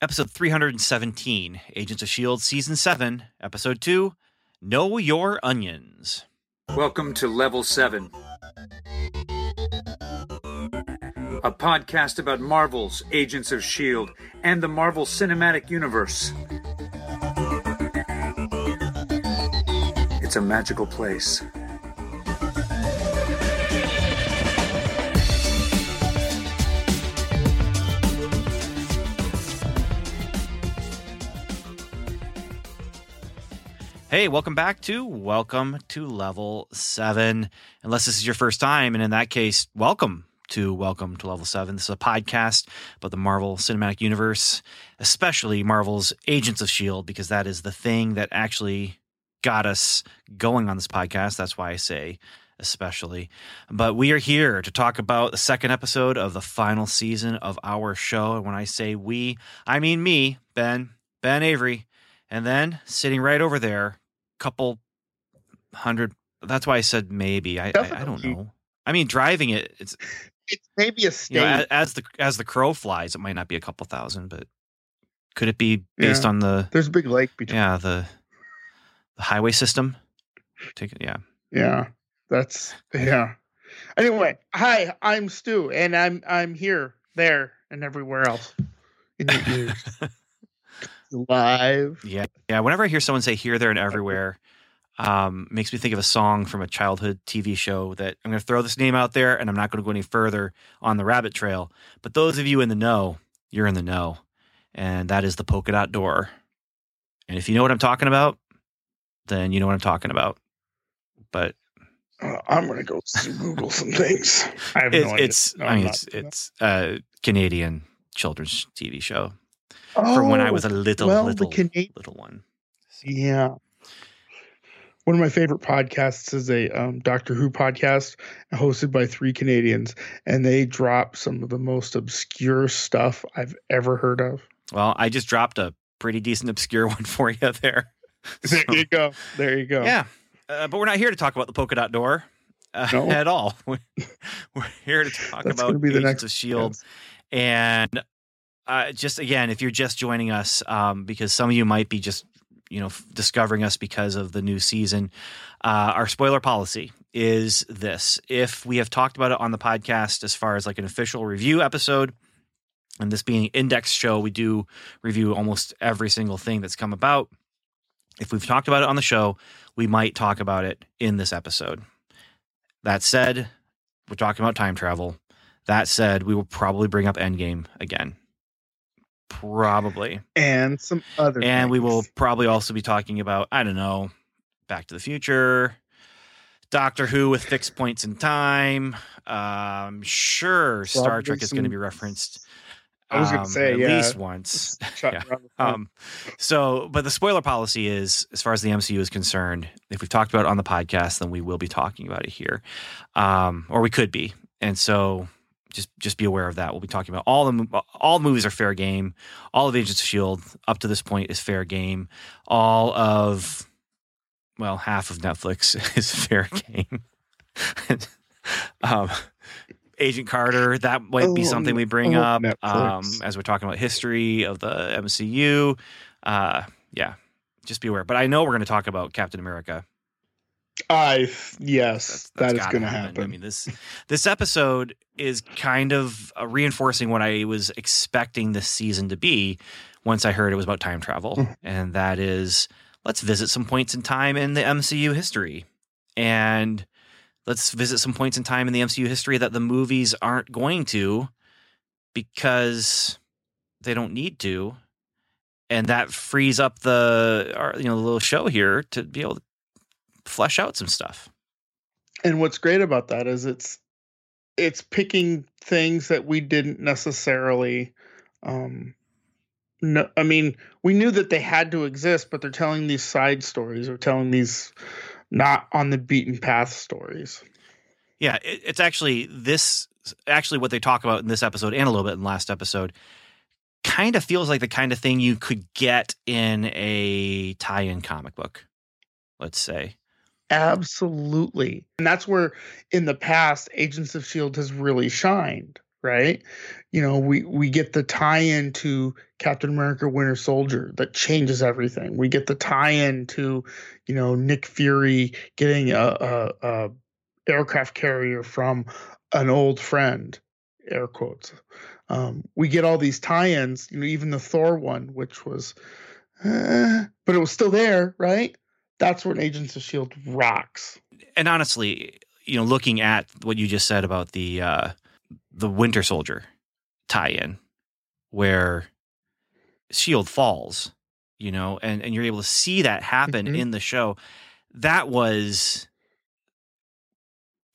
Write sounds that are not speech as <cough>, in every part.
episode 317, Agents of S.H.I.E.L.D., season 7, episode 2, Know Your Onions. Welcome to Level 7, a podcast about Marvel's Agents of S.H.I.E.L.D. and the Marvel Cinematic Universe. It's a magical place. Hey, welcome back to Welcome to Level 7. Unless this is your first time, and in that case, welcome to Welcome to Level 7. This is a podcast about the Marvel Cinematic Universe, especially Marvel's Agents of S.H.I.E.L.D., because that is the thing that actually got us going on this podcast. That's why I say especially. But we are here to talk about the second episode of the final season of our show. And when I say we, I mean me, Ben, Ben Avery. And then sitting right over there, couple hundred. That's why I said maybe. I I, I don't know. I mean, driving it, it's It's maybe a state. you know, as, as the as the crow flies, it might not be a couple thousand, but could it be based Yeah. on the There's a big lake between. yeah the the highway system? Take it, yeah. Yeah, that's yeah. Anyway, hi, I'm Stu, and I'm I'm here, there, and everywhere else in your ears. <laughs> Live. Yeah, yeah. Whenever I hear someone say "here, there, and everywhere," um, makes me think of a song from a childhood TV show. That I'm going to throw this name out there, and I'm not going to go any further on the rabbit trail. But those of you in the know, you're in the know, and that is the polka dot door. And if you know what I'm talking about, then you know what I'm talking about. But Uh, I'm gonna go Google some things. I have it's, no idea. it's No, I mean, it's it's a Canadian children's TV show from when I was a Oh, little well, little the Cana- little one. Yeah. One of my favorite podcasts is a um, Doctor Who podcast hosted by three Canadians, and they drop some of the most obscure stuff I've ever heard of. Well, I just dropped a pretty decent obscure <laughs> one for you there. <laughs> There you go. There you go. Yeah, uh, but we're not here to talk about the polka dot door uh, No. <laughs> at all. We're, we're here to talk about Agents next of Shield, Yes. and uh, just again, if you're just joining us, um, because some of you might be just you know f- discovering us because of the new season, uh, our spoiler policy is this: if we have talked about it on the podcast as far as like an official review episode. And this being an index show, we do review almost every single thing that's come about. If we've talked about it on the show, we might talk about it in this episode. That said, we're talking about time travel. That said, we will probably bring up Endgame again. Probably. And some other And we will probably also be talking about, I don't know, Back to the Future, Doctor Who with fixed points in time. Um, sure, Star Probably Trek is going to be referenced. I was gonna um, say, at yeah. least once. <laughs> Yeah. around the phone. Um, so, but the spoiler policy is, as far as the MCU is concerned, if we've talked about it on the podcast, then we will be talking about it here, um, or we could be. And so, just just be aware of that. We'll be talking about all the all the movies are fair game. All of Agents of Shield up to this point is fair game. All of well, half of Netflix <laughs> is fair game. <laughs> um, Agent Carter, that might be Oh, something we bring oh, up um, as we're talking about history of the MCU. Uh, yeah, just be aware. But I know we're going to talk about Captain America. I yes, That's, that's that is going to happen. happen. I mean, this this episode is kind of uh, reinforcing what I was expecting this season to be once I heard it was about time travel, Mhm. and that is let's visit some points in time in the MCU history, and let's visit some points in time in the MCU history that the movies aren't going to because they don't need to. And that frees up the our, you know the little show here to be able to flesh out some stuff. and what's great about that is it's it's picking things that we didn't necessarily um no i mean we knew that they had to exist but they're telling these side stories or telling these not on the beaten path stories Yeah, it, it's actually this actually what they talk about in this episode and a little bit in the last episode kind of feels like the kind of thing you could get in a tie-in comic book. Let's say. Absolutely and that's where in the past agents of shield has really shined right? You know, we we get the tie-in to Captain America: Winter Soldier that changes everything. We get the tie-in to, you know, Nick Fury getting a, a, a aircraft carrier from an old friend, air quotes. Um, we get all these tie-ins. You know, even the Thor one, which was, uh, but it was still there, right? That's when Agents of Shield rocks. And honestly, you know, looking at what you just said about the uh, the Winter Soldier tie-in, where Shield falls, you know, and and you're able to see that happen Mhm. in the show. That was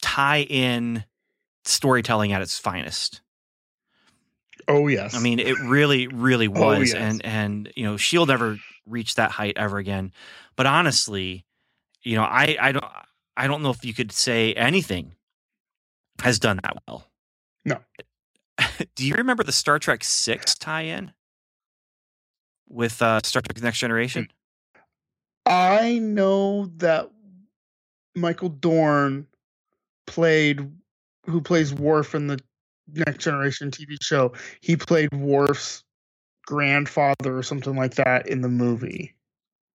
tie-in storytelling at its finest. Oh yes. I mean, it really, really <laughs> Oh, was, yes. and and you know, Shield never reached that height ever again. But honestly, you know, I I don't I don't know if you could say anything has done that well. No. <laughs> Do you remember the Star Trek Six tie-in with uh, Star Trek: Next Generation? I know that Michael Dorn played who plays Worf in the Next Generation TV show. He played Worf's grandfather or something like that in the movie.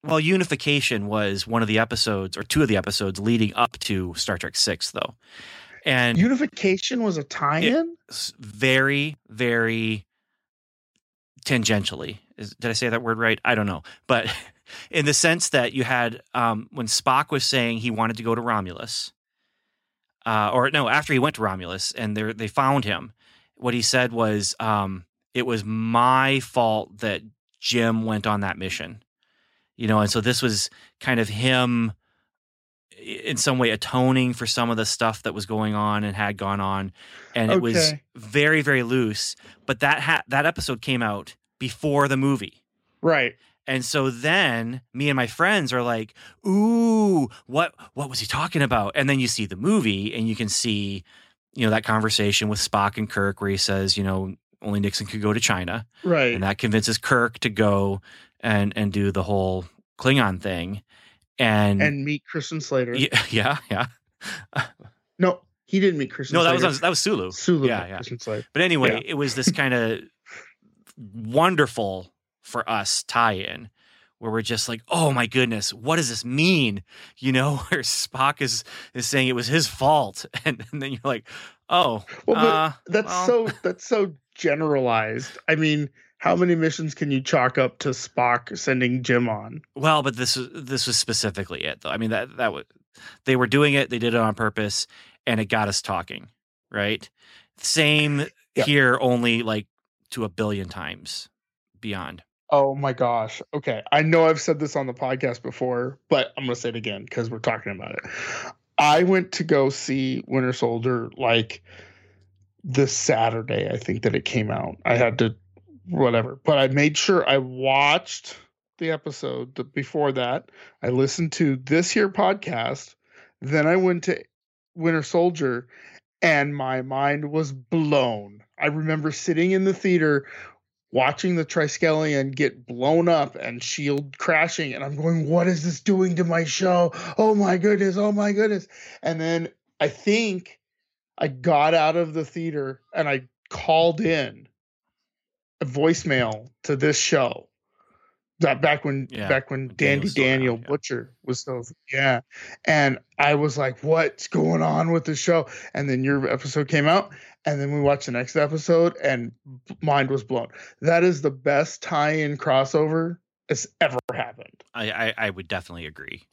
Well, Unification was one of the episodes, or two of the episodes leading up to Star Trek Six, though, and Unification was a tie-in. very, very tangentially. Is, did I say that word right? I don't know. But <laughs> in the sense that you had um, when Spock was saying he wanted to go to Romulus, uh, or no, after he went to Romulus and they they found him, what he said was, um, "It was my fault that Jim went on that mission." You know, and so this was kind of him in some way atoning for some of the stuff that was going on and had gone on and it was very very loose but that ha- that episode came out before the movie Right. and so then me and my friends are like ooh what what was he talking about and then you see the movie and you can see you know that conversation with Spock and Kirk where he says you know only Nixon could go to China Right. and that convinces Kirk to go and and do the whole Klingon thing and, and meet Christian Slater. yeah <laughs> yeah yeah No, he didn't meet Christian no that was Slater. on, that was Sulu Sulu. yeah yeah But anyway, Yeah. it was this kind of wonderful for us tie-in where we're just like, oh my goodness, what does this mean? You know, <laughs> where Spock is is saying it was his fault, and, <laughs> and then you're like, oh, Well, uh, that's well. so that's so generalized. I mean, how many missions can you chalk up to Spock sending Jim on? well, but this was this was specifically it, though. I mean that that was they were doing it, they did it on purpose, and it got us talking, right? Same Yeah. here, only like to a billion times beyond. Oh my gosh. Okay. I know I've said this on the podcast before, but I'm going to say it again because we're talking about it. I went to go see Winter Soldier like this Saturday, I think that it came out. I had to, whatever, but I made sure I watched the episode before that. I listened to this here podcast. Then I went to Winter Soldier and my mind was blown. I remember sitting in the theater watching the Triskelion get blown up and Shield crashing, and I'm going, "What is this doing to my show? Oh my goodness! Oh my goodness!" And then I think I got out of the theater and I called in a voicemail to this show. That back when Yeah, back when Dandy was still around, Daniel yeah. Butcher was still yeah, and I was like, "What's going on with the show?" And then your episode came out, and then we watched the next episode, and mind was blown. That is the best tie-in crossover that's ever happened. I, I, I would definitely agree.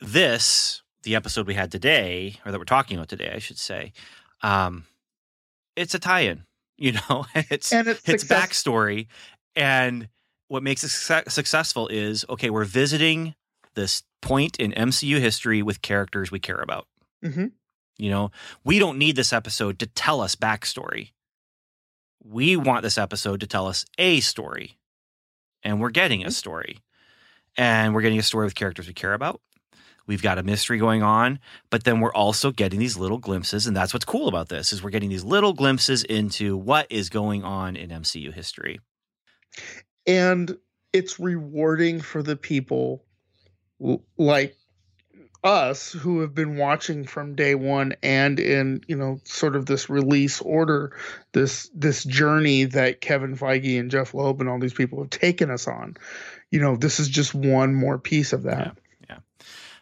This, the episode we had today, or that we're talking about today, I should say, um, it's a tie-in. You know, <laughs> it's And it's, it's success- backstory, and what makes it success- successful is okay. We're visiting this point in MCU history with characters we care about. Mhm. You know, we don't need this episode to tell us backstory. We want this episode to tell us a story, and we're getting Mm-hmm. a story, and we're getting a story with characters we care about. We've got a mystery going on, but then we're also getting these little glimpses, and that's what's cool about this is we're getting these little glimpses into what is going on in MCU history. and it's rewarding for the people like us who have been watching from day one and in you know sort of this release order this this journey that kevin feige and jeph loeb and all these people have taken us on you know this is just one more piece of that.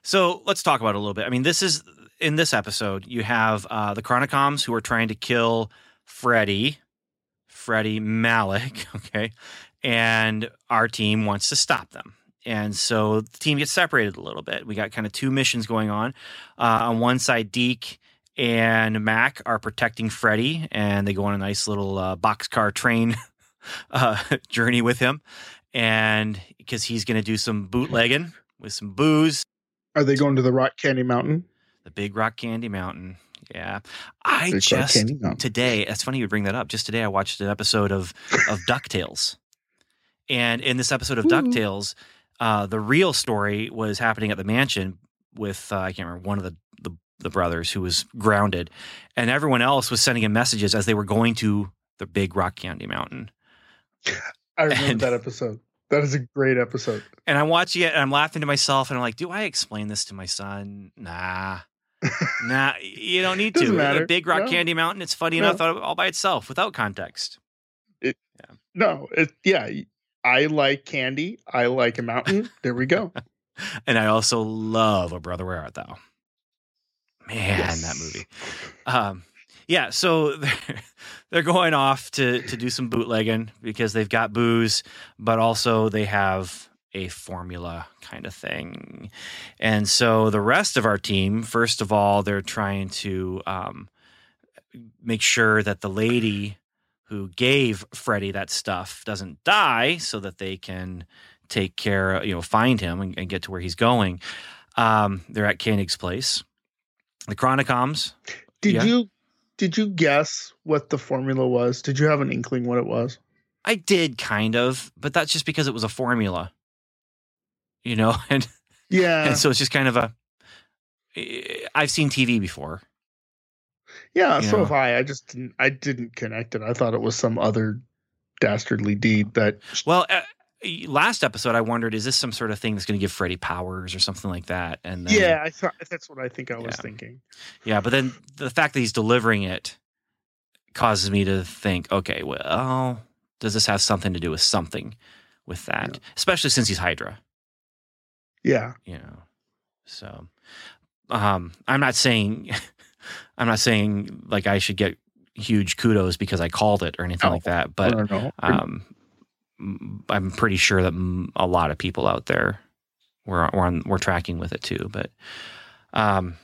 So let's talk about it a little bit i mean this is in this episode you have uh, the chronicoms who are trying to kill freddy freddy malick <laughs> okay and our team wants to stop them and so the team gets separated a little bit. We got kind of two missions going on. Uh, on one side, Deke and Mac are protecting Freddy, and they go on a nice little uh, boxcar train <laughs> uh, journey with him, and because he's going to do some bootlegging with some booze. Are they going to the Rock Candy Mountain? The Big Rock Candy Mountain. Yeah, I big just today. That's funny you bring that up. Just today, I watched an episode of of <laughs> Ducktales, and in this episode of Ooh. Ducktales uh, the real story was happening at the mansion with uh, I can't remember one of the, the, the brothers who was grounded, and everyone else was sending him messages as they were going to the big rock candy mountain. I remember and, that episode. That is a great episode. And I'm watching it and I'm laughing to myself and I'm like, do I explain this to my son? Nah. nah, you don't need <laughs> to. Matter. Big Rock no. Candy Mountain, it's funny no. enough all by itself without context. It, yeah. No, it, yeah, I like candy. I like a mountain. There we go. <laughs> and I also love a brother where art thou. Man, yes. that movie. Um, yeah, so <laughs> they're, they're going off to to do some bootlegging because they've got booze, but also they have a formula kind of thing. And so the rest of our team, first of all, they're trying to um, make sure that the lady who gave Freddy that stuff doesn't die so that they can take care, of, you know, find him and, and get to where he's going. Um, they're at Koenig's place. The Chronicoms. Did yeah. you did you guess what the formula was? Did you have an inkling what it was? I did kind of, but that's just because it was a formula. You know, <laughs> and yeah. And so it's just kind of a I've seen TV before. Yeah, so know? have I. I just didn't, I didn't connect it. I thought it was some other dastardly deed that. Well, uh, last episode I wondered is this some sort of thing that's going to give Freddy powers or something like that? And then, yeah, I thought that's what I think I was thinking. Yeah, but then the fact that he's delivering it causes me to think, okay, well, does this have something to do with something with that? Yeah. Especially since he's Hydra. Yeah. You know. So um I'm not saying <laughs> I'm not saying like I should get huge kudos because I called it or anything like that, but um, I'm pretty sure that a lot of people out there were were, on, were tracking with it too. But um,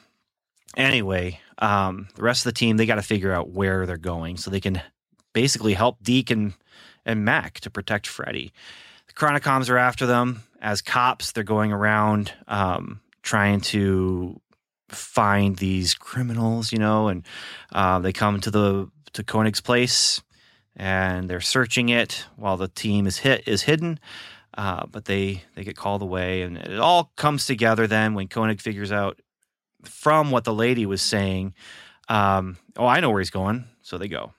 anyway, um, the rest of the team they got to figure out where they're going so they can basically help Deke and and Mac to protect Freddy. The Chronicoms are after them as cops. They're going around um, trying to find these criminals, you know, and uh, they come to the to Koenig's place and they're searching it while the team is hit is hidden. Uh, but they they get called away, and it all comes together then when Koenig figures out from what the lady was saying. Um, oh, I know where he's going, so they go.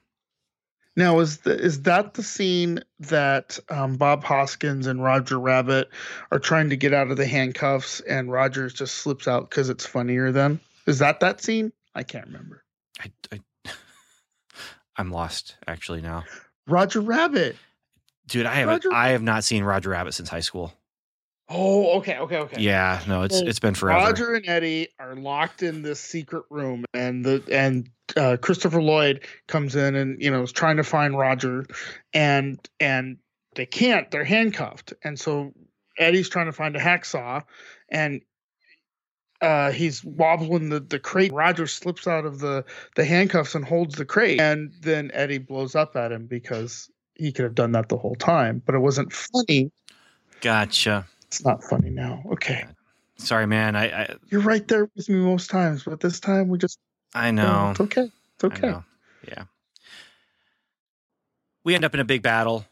Now, is the, is that the scene that um, Bob Hoskins and Roger Rabbit are trying to get out of the handcuffs, and Rogers just slips out because it's funnier? Then is that that scene? I can't remember. I, I I'm lost actually now. Roger Rabbit, dude, I have I have not seen Roger Rabbit since high school. Oh, okay, okay, okay. Yeah, no, it's it's been forever. Roger and Eddie are locked in this secret room, and the and uh, Christopher Lloyd comes in and you know is trying to find Roger, and and they can't. They're handcuffed, and so Eddie's trying to find a hacksaw, and uh, he's wobbling the, the crate. Roger slips out of the, the handcuffs and holds the crate. And then Eddie blows up at him because he could have done that the whole time, but it wasn't funny. Gotcha. It's not funny now. Okay. Sorry, man. I, I you're right there with me most times, but this time we just. I know. it's okay. It's okay. Yeah. We end up in a big battle,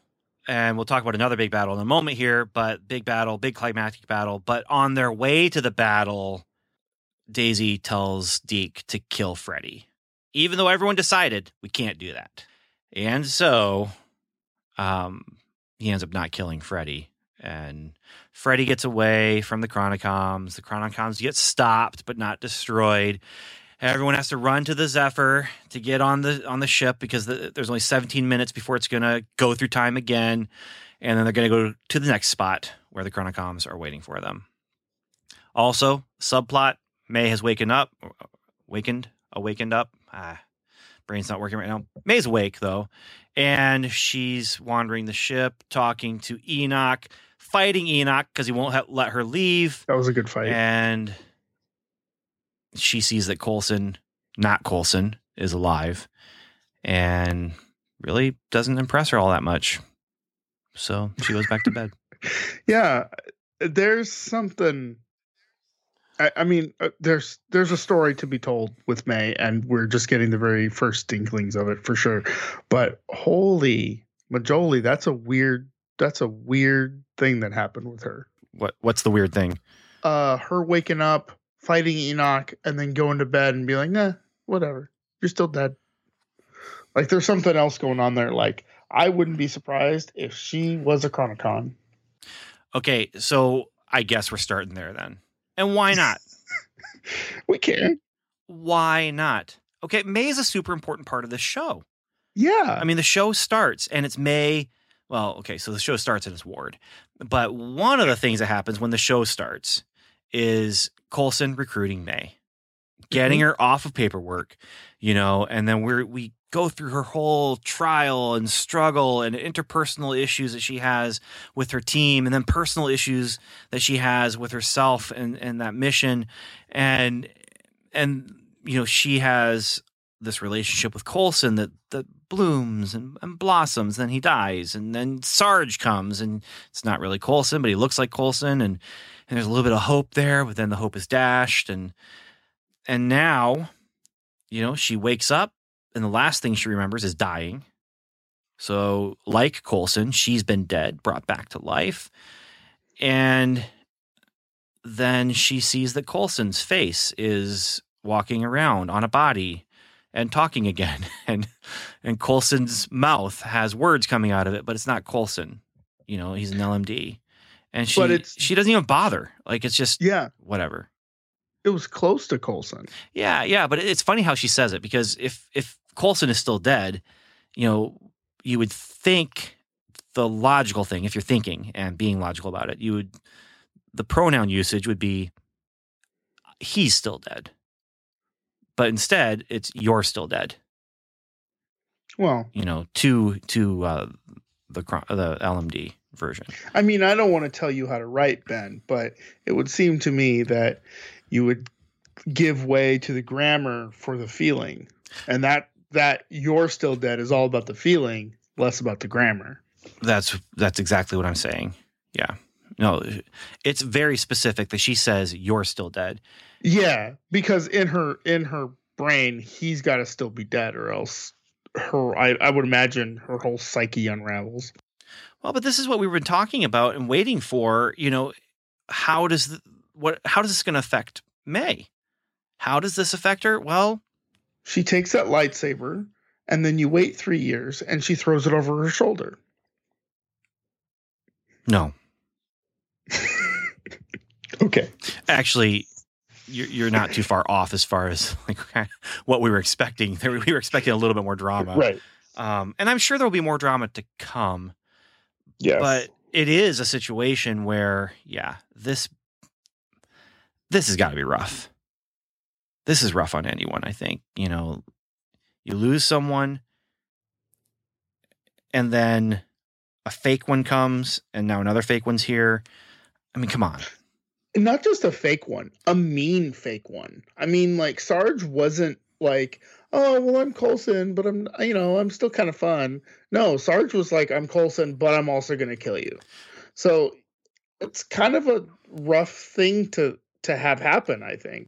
and we'll talk about another big battle in a moment here. But big battle, big climactic battle. But on their way to the battle, Daisy tells Deke to kill Freddy, even though everyone decided we can't do that. And so, um, he ends up not killing Freddy And Freddy gets away from the Chronicoms. The Chronicoms get stopped but not destroyed. Everyone has to run to the Zephyr to get on the on the ship because the, there's only 17 minutes before it's going to go through time again, and then they're going to go to the next spot where the Chronicoms are waiting for them. Also, subplot: May has waken up, wakened, awakened up. Ah, brain's not working right now. May's awake though, and she's wandering the ship, talking to Enoch, fighting Enoch because he won't ha- let her leave. That was a good fight. And she sees that Coulson, not Coulson, is alive and really doesn't impress her all that much. So she goes back to bed. <laughs> yeah, there's something. I, I mean, uh, there's there's a story to be told with May, and we're just getting the very first inklings of it for sure. But holy majoli, that's a weird that's a weird thing that happened with her. What what's the weird thing? Uh, her waking up, fighting Enoch, and then going to bed and be like, nah, whatever, you're still dead. Like there's something else going on there. Like I wouldn't be surprised if she was a Chronicom. Okay, so I guess we're starting there then. And why not? <laughs> we can. Why not? Okay, May is a super important part of this show. Yeah. I mean, the show starts and it's May. Well, okay, so the show starts in it's ward. But one of the things that happens when the show starts is Coulson recruiting May, getting mm-hmm. her off of paperwork, you know, and then we're we go through her whole trial and struggle and interpersonal issues that she has with her team and then personal issues that she has with herself and, and that mission and and you know she has this relationship with Coulson that that blooms and, and blossoms. Then he dies, and then Sarge comes, and it's not really Coulson but he looks like Coulson and and there's a little bit of hope there, but then the hope is dashed, and and now, you know, she wakes up, and the last thing she remembers is dying. So, like Coulson, she's been dead, brought back to life, and then she sees that Coulson's face is walking around on a body and talking again. <laughs> And and Coulson's mouth has words coming out of it, but it's not Coulson. You know, he's an LMD. And she but it's, she doesn't even bother. Like it's just yeah, whatever. It was close to Coulson. Yeah, yeah, but it's funny how she says it because if if Coulson is still dead, you know, you would think the logical thing, if you're thinking and being logical about it, you would the pronoun usage would be he's still dead but instead it's you're still dead. Well, you know, to to uh, the the LMD version. I mean, I don't want to tell you how to write, Ben, but it would seem to me that you would give way to the grammar for the feeling, and that that you're still dead is all about the feeling, less about the grammar. That's that's exactly what I'm saying. Yeah. No, it's very specific that she says you're still dead. Yeah, because in her in her brain, he's got to still be dead, or else her I, I would imagine her whole psyche unravels. Well, but this is what we've been talking about and waiting for. You know, how does the, what how does this going to affect May? How does this affect her? Well, she takes that lightsaber, and then you wait three years, and she throws it over her shoulder. No. <laughs> okay. Actually, you're, you're not too far off as far as <laughs> like what we were expecting. <laughs> We were expecting a little bit more drama, right? Um, and I'm sure there will be more drama to come. Yeah, but it is a situation where, yeah, this this has got to be rough. This is rough on anyone. I think you know, you lose someone, and then a fake one comes, and now another fake one's here. I mean, come on not just a fake one, a mean fake one. I mean, like Sarge wasn't like, oh well, I'm Coulson, but I'm you know I'm still kind of fun. No, Sarge was like, I'm Coulson, but I'm also gonna kill you. So it's kind of a rough thing to to have happen. I think.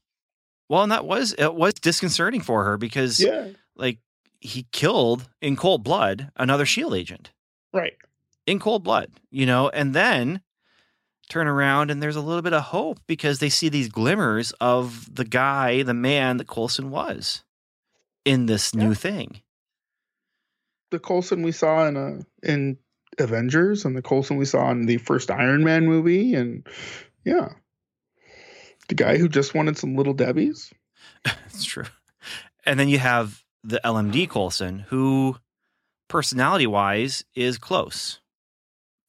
Well, and that was it was disconcerting for her because yeah, like he killed in cold blood another Shield agent, right? In cold blood, you know, and then turn around and there's a little bit of hope because they see these glimmers of the guy, the man that Coulson was in this yeah. new thing. The Coulson we saw in a uh, in Avengers and the Coulson we saw in the first Iron Man movie, and yeah, the guy who just wanted some little Debbie's. <laughs> That's true. And then you have the LMD Coulson, who personality wise is close.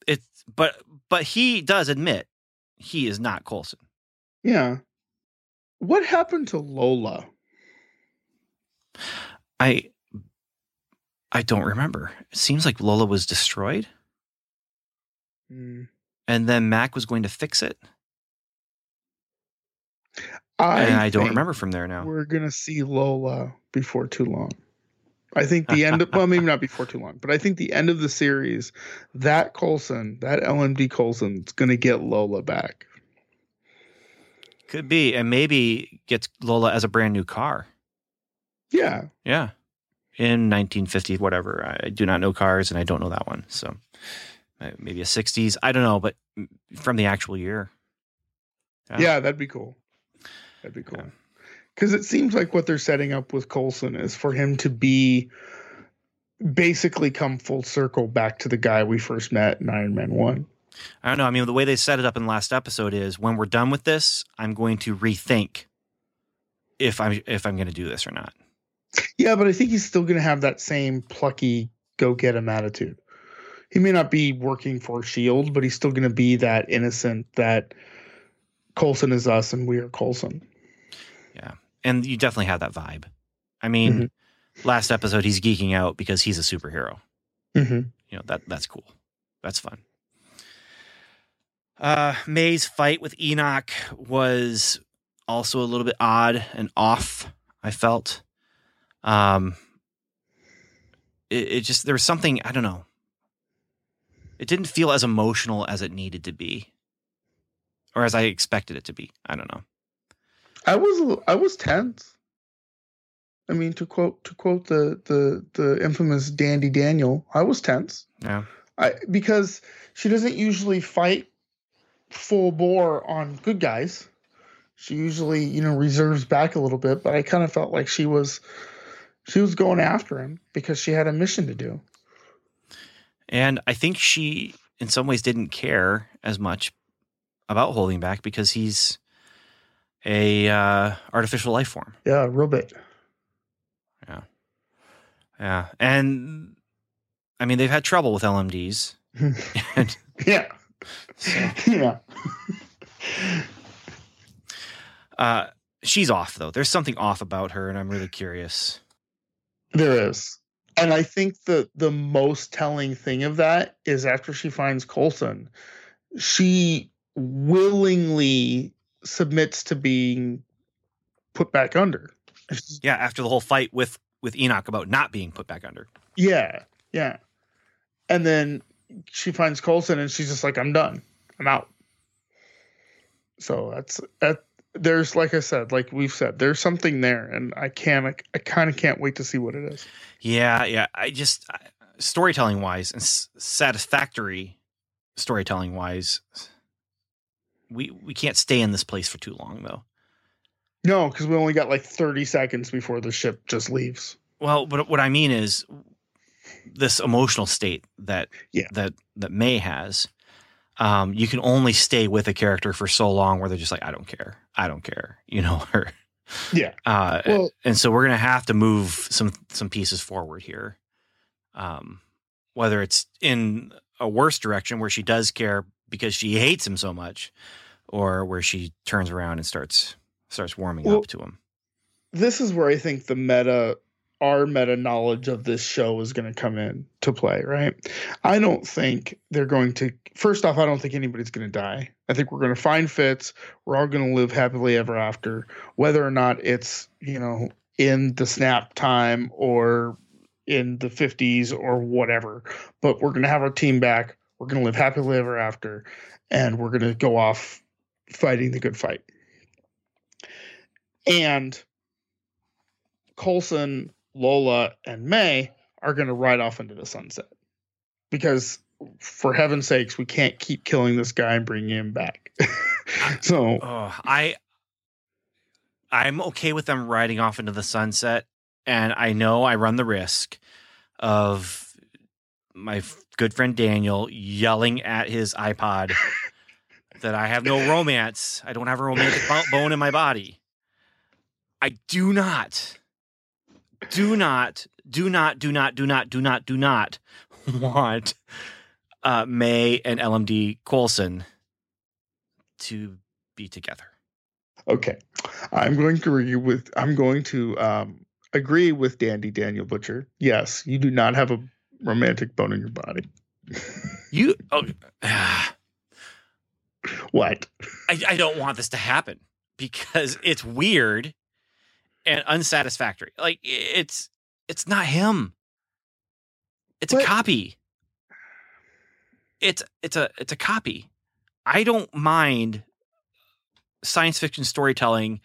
It's but but he does admit he is not Coulson. Yeah. What happened to Lola? I I don't remember. It seems like Lola was destroyed. Mm. And then Mac was going to fix it. I, and I don't remember from there now. We're gonna see Lola before too long. I think the end of <laughs> well, maybe not before too long, but I think the end of the series, that Coulson, that LMD Coulson, is gonna get Lola back. Could be, and maybe gets Lola as a brand new car. Yeah, Yeah. In 1950, whatever. I do not know cars and I don't know that one. So uh, maybe a 60s. I don't know, but from the actual year. yeah, that'd be cool. That'd be cool. Yeah. Because it seems like what they're setting up with Coulson is for him to be basically come full circle back to the guy we first met in Iron Man 1. I don't know. I mean, the way they set it up in the last episode is when we're done with this, I'm going to rethink if I'm if I'm going to do this or not. Yeah, but I think he's still going to have that same plucky go get him attitude. He may not be working for Shield, but he's still going to be that innocent that Coulson is us and we are Coulson. And you definitely have that vibe. I mean, Mm-hmm. last episode he's geeking out because he's a superhero. Mm-hmm. You know that that's cool. That's fun. Uh, May's fight with Enoch was also a little bit odd and off. I felt. Um, it, it just there was something I don't know. It didn't feel as emotional as it needed to be, or as I expected it to be. I don't know. I was I was tense. I mean, to quote to quote the the the infamous Dandy Daniel, I was tense. Yeah, I because she doesn't usually fight full bore on good guys. She usually, you know, reserves back a little bit, but I kind of felt like she was she was going after him because she had a mission to do. and I think she, in some ways, didn't care as much about holding back because he's a uh, artificial life form. Yeah, bit. Yeah, Yeah. and I mean they've had trouble with LMDs. <laughs> And yeah. so, Yeah. uh, she's off though. There's something off about her, and I'm really curious. There is. And I think the the most telling thing of that is after she finds Coulson, she willingly submits to being put back under. Yeah, after the whole fight with with Enoch about not being put back under. Yeah, yeah. And then she finds Coulson and she's just like, I'm done. I'm out. So that's that there's like I said, like we've said, there's something there and I can't I, I kind of can't wait to see what it is. Yeah, yeah. I just I- storytelling wise and s- satisfactory storytelling wise, we we can't stay in this place for too long though. No, because we only got like 30 seconds before the ship just leaves. Well, but what I mean is this emotional state that Yeah. that that May has. Um, you can only stay with a character for so long where they're just like, I don't care, I don't care, <laughs> you know. Or, Yeah. uh, Well, and so we're gonna have to move some some pieces forward here. Um, whether it's in a worse direction where she does care because she hates him so much, or where she turns around and starts starts warming Well, up to him. this is where I think the meta, our meta knowledge of this show is going to come in to play, right? I don't think they're going to. First off, I don't think anybody's going to die. I think we're going to find Fitz. We're all going to live happily ever after, whether or not it's you know in the snap time or in the 50s or whatever. But we're going to have our team back. We're going to live happily ever after, and we're going to go off fighting the good fight. And Coulson, Lola, and May are going to ride off into the sunset because, for heaven's sakes, we can't keep killing this guy and bringing him back. <laughs> so, Oh, I I'm okay with them riding off into the sunset, and I know I run the risk of my good friend Daniel yelling at his iPod that I have no romance. I don't have a romantic bone in my body. I do not, do not, do not, do not, do not, do not, do not want uh, May and LMD Coulson to be together. Okay, I'm going to agree with. I'm going to um, agree with Dandy Daniel Butcher. Yes, you do not have a romantic bone in your body. You, oh, <sighs> What? I, I don't want this to happen because <laughs> it's weird and unsatisfactory. Like it's it's not him. It's a copy. It's it's a it's a copy. I don't mind science fiction storytelling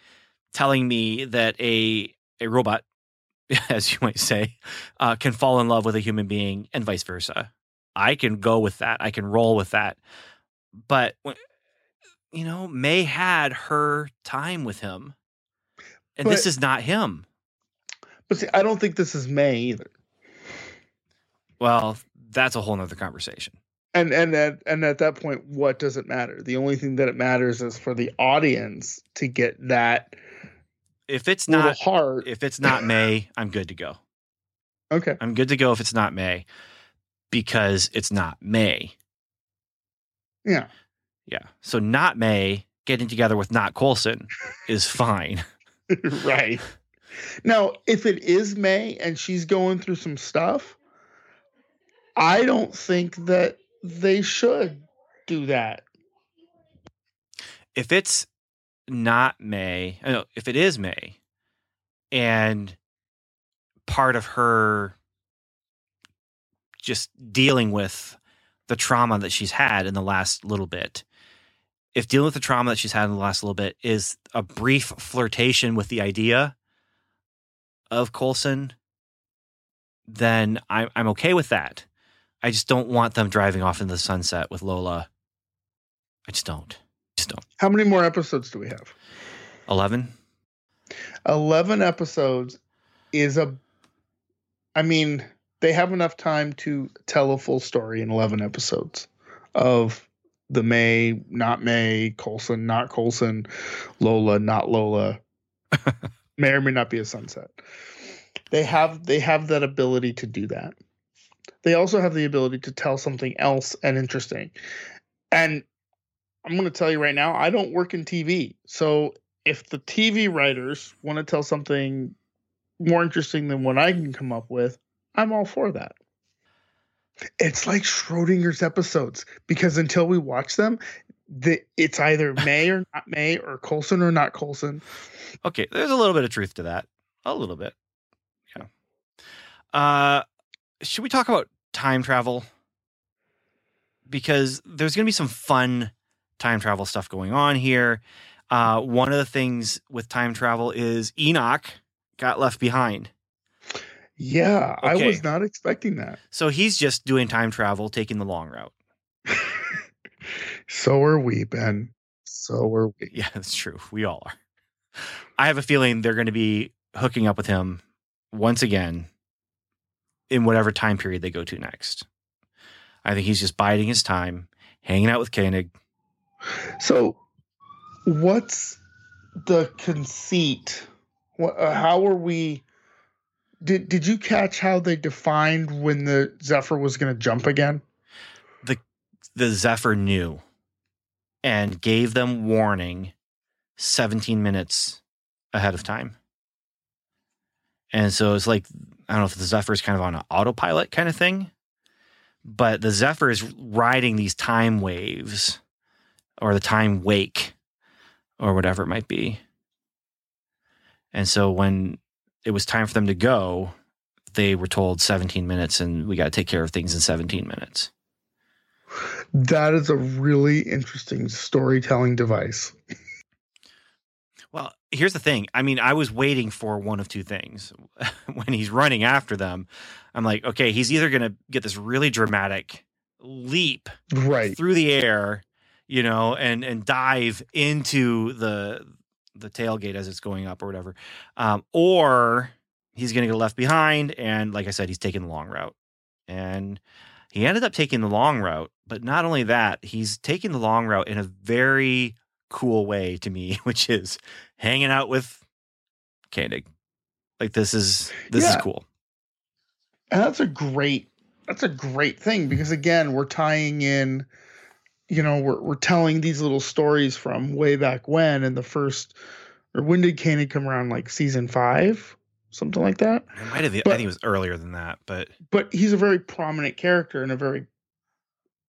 telling me that a a robot, <laughs> as you might say, uh, can fall in love with a human being and vice versa. I can go with that. I can roll with that. But when, you know, May had her time with him, and this is not him. But see, I don't think this is May either. Well, that's a whole nother conversation. And and at and at that point, what does it matter? The only thing that it matters is for the audience to get that If it's not heart. if it's not <laughs> May, I'm good to go. Okay. I'm good to go if it's not May because it's not May. Yeah. Yeah. So not May getting together with not Coulson is fine. <laughs> <laughs> right. Now, if it is May and she's going through some stuff, I don't think that they should do that. If it's not May, oh, no, if it is May and part of her just dealing with the trauma that she's had in the last little bit. If dealing with the trauma that she's had in the last little bit is a brief flirtation with the idea of Coulson, then I, I'm okay with that. I just don't want them driving off into the sunset with Lola. I just don't. Just don't. How many more episodes do we have? 11? 11 episodes is a I mean, they have enough time to tell a full story in 11 episodes of the May, not May, Coulson, not Coulson, Lola, not Lola. <laughs> may or may not be a sunset. They have they have that ability to do that. They also have the ability to tell something else and interesting. And I'm going to tell you right now, I don't work in TV. So if the TV writers want to tell something more interesting than what I can come up with, I'm all for that. It's like Schrodinger's episodes because until we watch them, the, it's either <laughs> May or not May or Coulson or not Coulson. Okay, there's a little bit of truth to that. A little bit. Yeah. Uh should we talk about time travel? Because there's going to be some fun time travel stuff going on here. Uh one of the things with time travel is Enoch got left behind. Yeah, I was not expecting that. So he's just doing time travel, taking the long route. <laughs> so are we, Ben. So are we. Yeah, that's true. We all are. I have a feeling they're going to be hooking up with him once again in whatever time period they go to next. I think he's just biding his time, hanging out with Koenig. So, what's the conceit? What, uh, how are we? Did Did you catch how they defined when the Zephyr was going to jump again? The the Zephyr knew and gave them warning 17 minutes ahead of time. And so it's like, I don't know if the Zephyr is kind of on an autopilot kind of thing, but the Zephyr is riding these time waves or the time wake or whatever it might be. And so when it was time for them to go, they were told 17 minutes and we got to take care of things in 17 minutes. That is a really interesting storytelling device. Well, here's the thing. I mean, I was waiting for one of two things. <laughs> when he's running after them, I'm like, okay, he's either going to get this really dramatic leap Right. through the air, you know, and and dive into the the tailgate as it's going up or whatever, um, or he's going to get left behind. And like I said, he's taking the long route, and he ended up taking the long route, but not only that, he's taking the long route in a very cool way to me, <laughs> which is hanging out with Koenig. Like this is this Yeah. is cool. and that's a great that's a great thing because again we're tying in you know we're we're telling these little stories from way back when in the first or when did Koenig come around like season five something like that It might have. I think it was earlier than that, but but he's a very prominent character and a very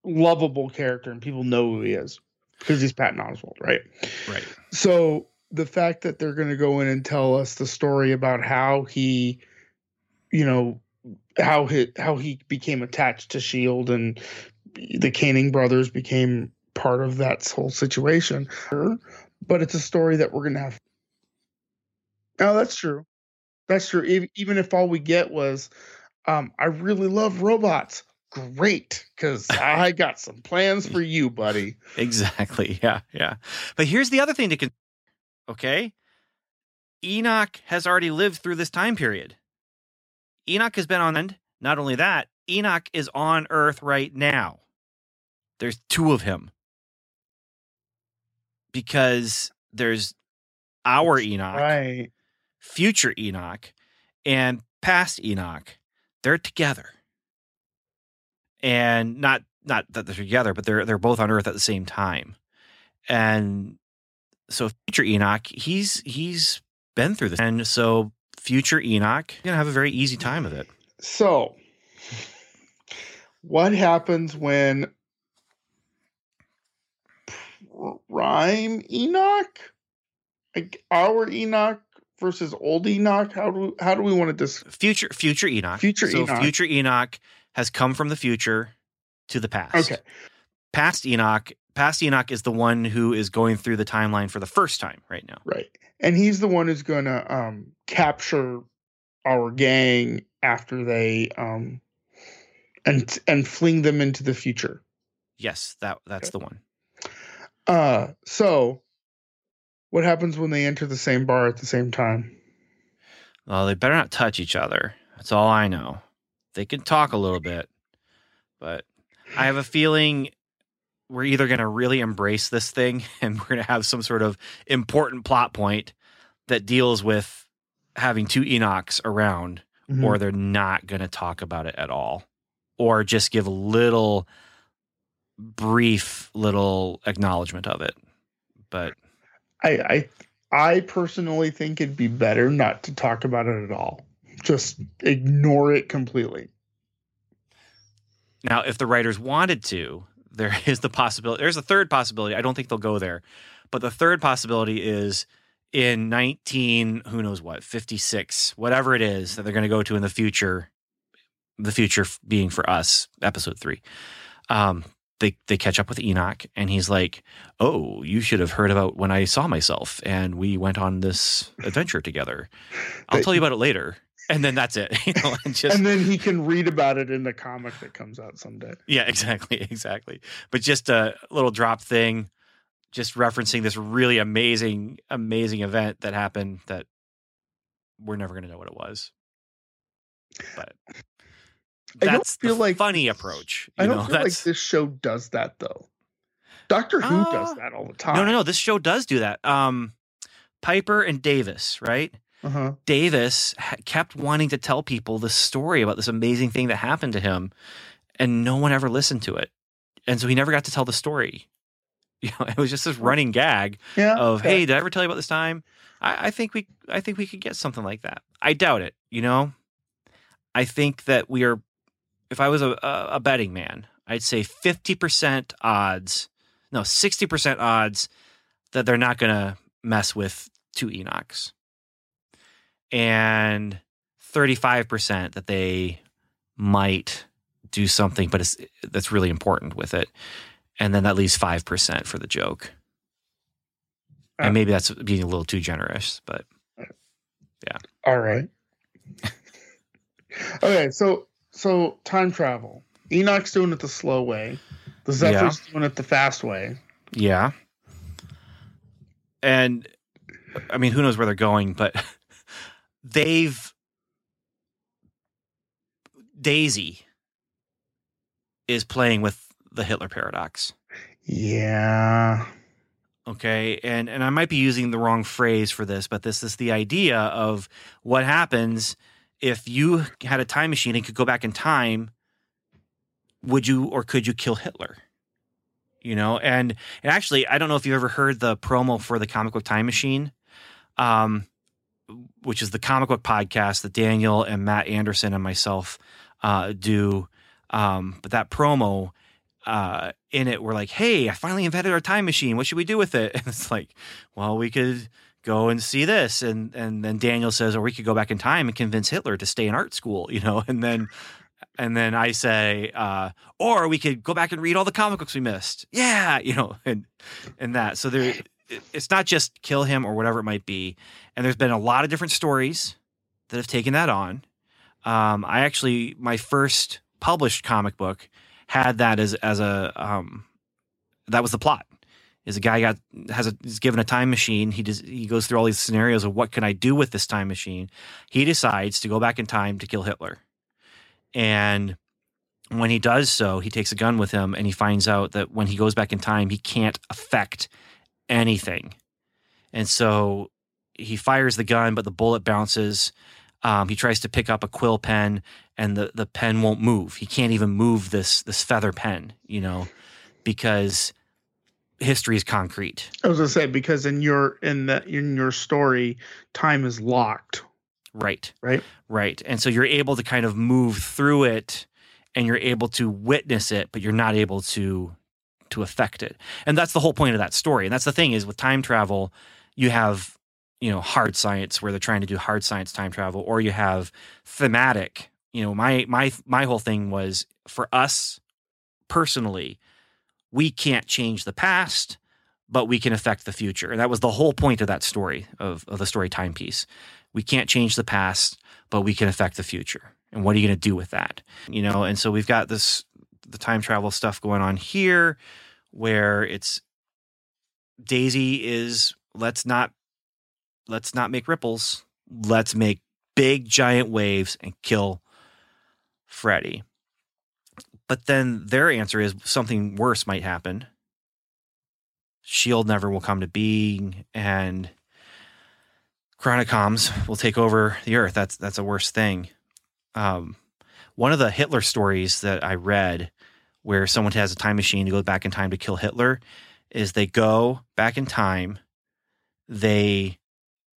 lovable character and people know who he is because he's Patton Oswalt right right. so the fact that they're going to go in and tell us the story about how he you know how he how he became attached to shield and the Koenig brothers became part of that whole situation but it's a story that we're going to have oh that's true that's true even if all we get was um i really love robots great because i <laughs> got some plans for you buddy Exactly. <laughs> Yeah. Yeah. But here's the other thing to con- okay. Enoch has already lived through this time period. Enoch has been on end. not only that, Enoch is on Earth right now. There's two of him. Because there's our Enoch, right future Enoch, and past Enoch. They're together. And not not that they're together, but they're they're both on Earth at the same time. And so future Enoch, he's he's been through this. And so future Enoch gonna have a very easy time of it. So, what happens when Prime Enoch, like our Enoch versus old Enoch? How do how do we want to dis? Future future Enoch. Future so Enoch. future Enoch has come from the future to the past. Okay, Past Enoch, past Enoch is the one who is going through the timeline for the first time right now. right, and he's the one who's going to um, capture our gang after they um, and and fling them into the future. Yes, that that's the one. Uh, so what happens when they enter the same bar at the same time? Well, they better not touch each other. That's all I know. They can talk a little bit, but I have a feeling we're either going to really embrace this thing <laughs> and we're going to have some sort of important plot point that deals with having two Enochs around, Mm-hmm. or they're not going to talk about it at all, or just give a little brief little acknowledgement of it. But I, I I personally think it'd be better not to talk about it at all. Just ignore it completely. Now, if the writers wanted to, there <laughs> is the possibility. There's a third possibility. I don't think they'll go there, but the third possibility is in 19, who knows what, 56, whatever it is that they're going to go to in the future. The future being for us, episode three. Um, they they catch up with Enoch, and he's like, "Oh, you should have heard about when I saw myself, and we went on this adventure together. I'll tell you about it later." And then that's it. <laughs> You know, and just and then he can read about it in the comic that comes out someday. Yeah, <laughs> exactly, exactly. But just a little drop thing, just referencing this really amazing, amazing event that happened that we're never going to know what it was. But I that's feel the like funny approach. I don't know, feel like this show does that though. Doctor Who does Uh, that all the time. no, no, no. This show does do that. Um, Piper and Davis, right? Uh-huh. Davis ha- kept wanting to tell people the story about this amazing thing that happened to him, and no one ever listened to it, and so he never got to tell the story. <laughs> You know, it was just this running gag Yeah. of, okay. "Hey, did I ever tell you about this time?" I, I think we, I think we could get something like that. I doubt it. You know, I think that we are. If I was a, a, betting man, I'd say fifty percent odds, no, sixty percent odds that they're not going to mess with two Enochs and 35% that they might do something but it's that's really important with it and then that leaves 5% for the joke Uh, and maybe that's being a little too generous but yeah. All right. <laughs> okay, so so time travel. Enoch's doing it the slow way. The Zephyr's doing it the fast way. yeah and i mean who knows where they're going but <laughs> they've daisy is playing with the Hitler paradox. Yeah. Okay. And and I might be using the wrong phrase for this, but this is the idea of what happens if you had a time machine and could go back in time, would you or could you kill Hitler? You know, and, and actually, I don't know if you've ever heard the promo for the comic book time machine, um, which is the comic book podcast that Daniel and Matt Anderson and myself uh, do. Um, but that promo uh, in it, we're like, "Hey, I finally invented our time machine. What should we do with it?" <laughs> And it's like, "Well, we could go and see this," and and then Daniel says, "Or we could go back in time and convince Hitler to stay in art school," you know, and then and then I say, uh, or we could go back and read all the comic books we missed. Yeah, you know, and and that. So there, it's not just kill him or whatever it might be. And there's been a lot of different stories that have taken that on. Um, I actually, my first published comic book had that as as a um, that was the plot. Is a guy got has a is given a time machine. He does he goes through all these scenarios of what can I do with this time machine. He decides to go back in time to kill Hitler and when he does so, he takes a gun with him and he finds out that when he goes back in time, he can't affect anything. And so he fires the gun, but the bullet bounces. Um, he tries to pick up a quill pen and the, the pen won't move. He can't even move this this feather pen, you know, because history is concrete. I was gonna say because in your in the in your story, time is locked. Right. Right. Right. And so you're able to kind of move through it and you're able to witness it, but you're not able to to affect it. And that's the whole point of that story. And that's the thing is with time travel, you have, you know, hard science where they're trying to do hard science time travel, or you have thematic. You know, my my my whole thing was for us personally, we can't change the past, but we can affect the future. And that was the whole point of that story of, of the story timepiece. We can't change the past, but we can affect the future. And what are you going to do with that? You know, and so we've got this the time travel stuff going on here where it's Daisy is let's not let's not make ripples. Let's make big giant waves and kill Freddy. But then their answer is something worse might happen. Shield never will come to being and Chronicoms will take over the earth. That's that's a worse thing. Um, one of the Hitler stories that I read, where someone has a time machine to go back in time to kill Hitler, is they go back in time, they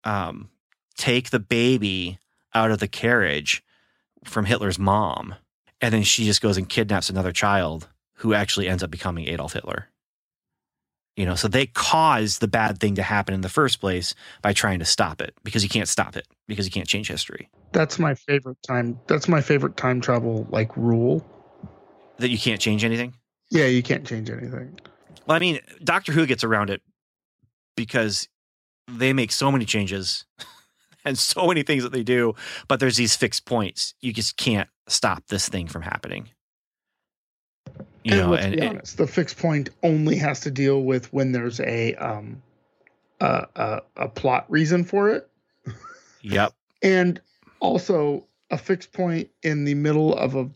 um, take the baby out of the carriage from Hitler's mom, and then she just goes and kidnaps another child who actually ends up becoming Adolf Hitler. You know, so they caused the bad thing to happen in the first place by trying to stop it because you can't stop it because you can't change history. That's my favorite time. That's my favorite time travel like rule. That you can't change anything? Yeah, you can't change anything. Well, I mean, Doctor Who gets around it because they make so many changes <laughs> <laughs> and so many things that they do, but there's these fixed points. You just can't stop this thing from happening. You and know, let's and be honest, the fixed point only has to deal with when there's a um a, a, a plot reason for it. Yep. <laughs> and also a fixed point in the middle of a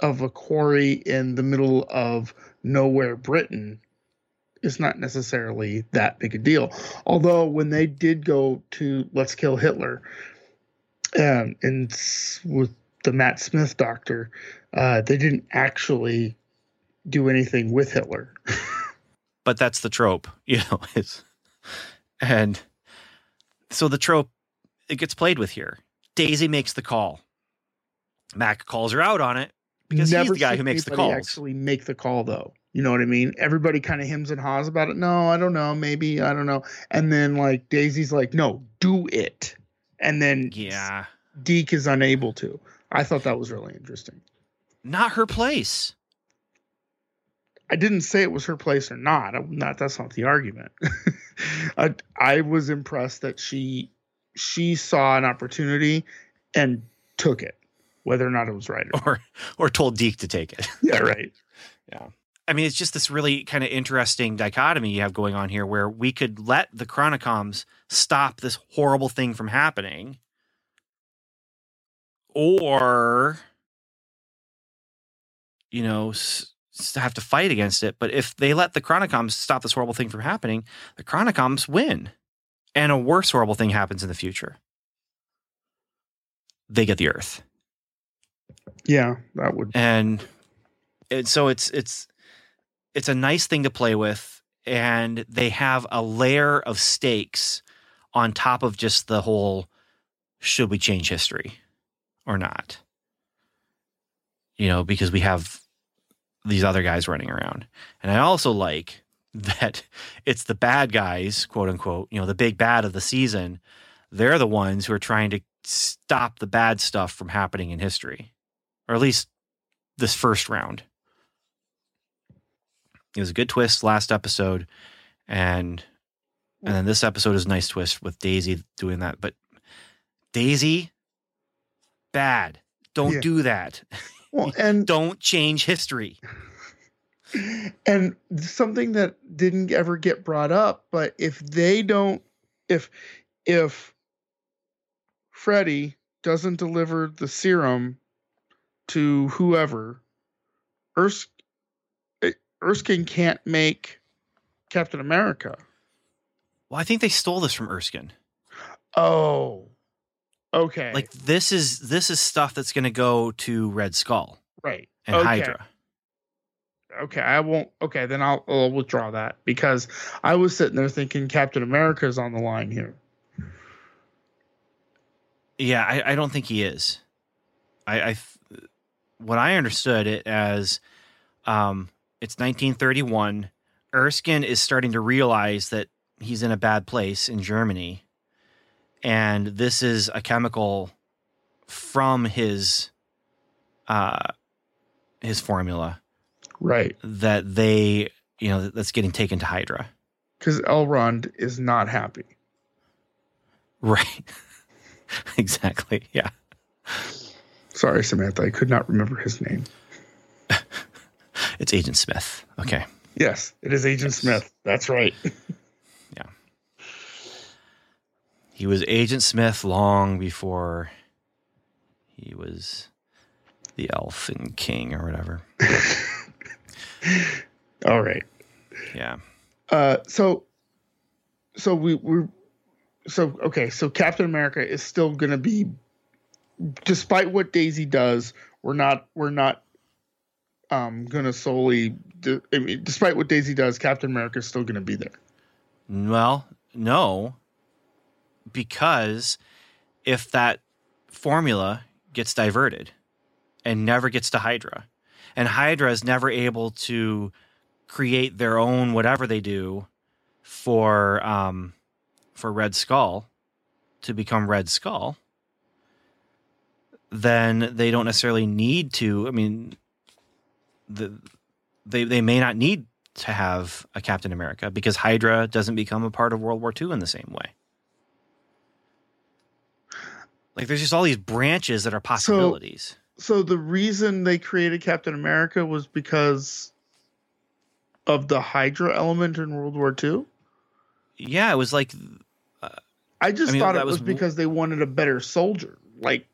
of a quarry in the middle of nowhere Britain is not necessarily that big a deal. Although when they did go to Let's Kill Hitler, um, and with the Matt Smith doctor, uh, they didn't actually do anything with Hitler. <laughs> but that's the trope, <laughs> you know. It's, and so the trope it gets played with here. Daisy makes the call. Mac calls her out on it because Never he's the guy who makes the call. Actually, make the call though. You know what I mean? Everybody kind of hems and haws about it. No, I don't know. Maybe I don't know. And then like Daisy's like, no, do it. And then yeah, Deke is unable to. I thought that was really interesting. Not her place. I didn't say it was her place or not. I'm not that's not the argument. <laughs> I, I was impressed that she she saw an opportunity and took it, whether or not it was right or or, or told Deke to take it. yeah, right. <laughs> Yeah. I mean, it's just this really kind of interesting dichotomy you have going on here where we could let the Chronicoms stop this horrible thing from happening. Or you know, s- have to fight against it. But if they let the Chronicoms stop this horrible thing from happening, the Chronicoms win, and a worse horrible thing happens in the future. They get the Earth, Yeah, that would. and it, so it's it's it's a nice thing to play with, and they have a layer of stakes on top of just the whole should we change history or not? You know, because we have these other guys running around. And I also like <laughs> that it's the bad guys, quote unquote, you know, the big bad of the season. They're the ones who are trying to stop the bad stuff from happening in history, or at least this first round. It was a good twist last episode, and and then this episode is a nice twist with Daisy doing that. But Daisy, bad. Don't Yeah. do that. <laughs> Well, and Don't change history. <laughs> and something that didn't ever get brought up, but if they don't, if if Freddy doesn't deliver the serum to whoever, eh, Erskine can't make Captain America. Well, I think they stole this from Erskine. Oh, okay, Like this is this is stuff that's going to go to Red Skull right and okay. Hydra. Okay, I won't. Okay, then I'll, I'll withdraw that because I was sitting there thinking Captain America is on the line here. Yeah, I, I don't think he is. I, I what I understood it as, um, it's 1931. Erskine is starting to realize that he's in a bad place in Germany, and this is a chemical from his, uh, his formula Right, that they, you know, that's getting taken to Hydra. because Elrond is not happy. Right. <laughs> exactly. Yeah. Sorry, Samantha, I could not remember his name. It's Agent Smith. Okay. Yes, it is Agent Smith. That's right. <laughs> Yeah. He was Agent Smith long before he was the Elfin King or whatever. <laughs> All right. Yeah. Uh, so, so we we, so okay. So Captain America is still going to be, despite what Daisy does, we're not we're not um going to solely. I mean, despite what Daisy does, Captain America is still going to be there. Well, no, because if that formula gets diverted and never gets to Hydra, and Hydra is never able to create their own whatever they do for um, for Red Skull to become Red Skull, then they don't necessarily need to. I mean, the they they may not need to have a Captain America because Hydra doesn't become a part of World War II in the same way. Like there's just all these branches that are possibilities. So the reason they created Captain America was because of the Hydra element in World War II. yeah, it was like uh, I just I mean, thought it was was because they wanted a better soldier. Like,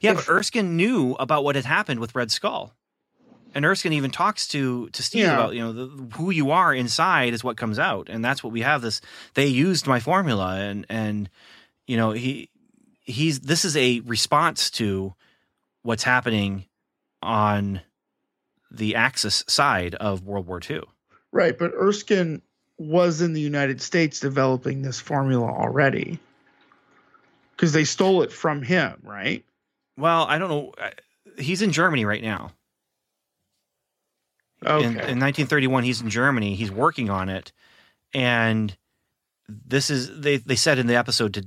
yeah, If- but Erskine knew about what had happened with Red Skull. And Erskine even talks to to Steve Yeah. about you know the, who you are inside is what comes out, and that's what we have. This they used my formula, and and you know he he's this is a response to what's happening on the Axis side of World War II. right, but Erskine was in the United States developing this formula already because they stole it from him, right? Well, I don't know. He's in Germany right now. Okay. In, in 1931, he's in Germany. He's working on it, and this is they they said in the episode to,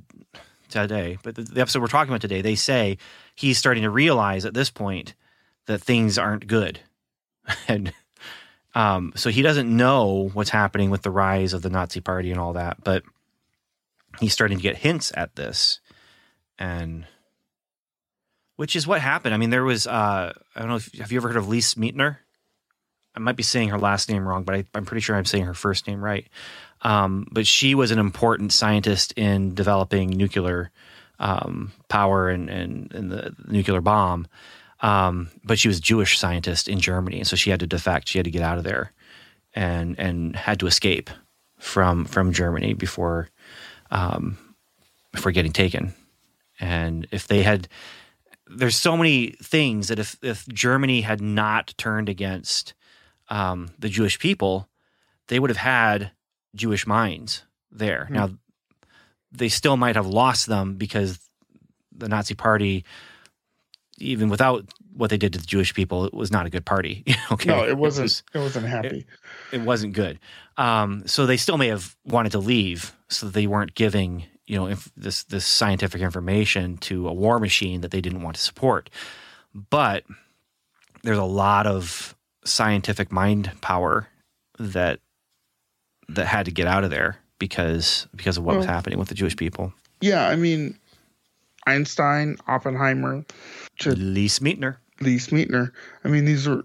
today, but the, the episode we're talking about today, they say he's starting to realize at this point that things aren't good, <laughs> and um, so he doesn't know what's happening with the rise of the Nazi Party and all that, but he's starting to get hints at this, and which is what happened. I mean, there was uh, I don't know if have you ever heard of Lise Meitner? I might be saying her last name wrong, but I, I'm pretty sure I'm saying her first name right. Um, but she was an important scientist in developing nuclear um, power and, and, and the nuclear bomb. Um, but she was a Jewish scientist in Germany, so she had to defect. She had to get out of there, and and had to escape from from Germany before um, before getting taken. And if they had, there's so many things that if if Germany had not turned against um, the Jewish people, they would have had Jewish minds there. Hmm. Now, they still might have lost them because the Nazi Party, even without what they did to the Jewish people, it was not a good party. <laughs> okay, No, it wasn't. was- it wasn't happy. it wasn't good. Um, so they still may have wanted to leave, so that they weren't giving you know inf- this this scientific information to a war machine that they didn't want to support. But there's a lot of scientific mind power that that had to get out of there because because of what was happening with the Jewish people. yeah, I mean, Einstein, Oppenheimer, to Lise Meitner. Lise Meitner. I mean, these are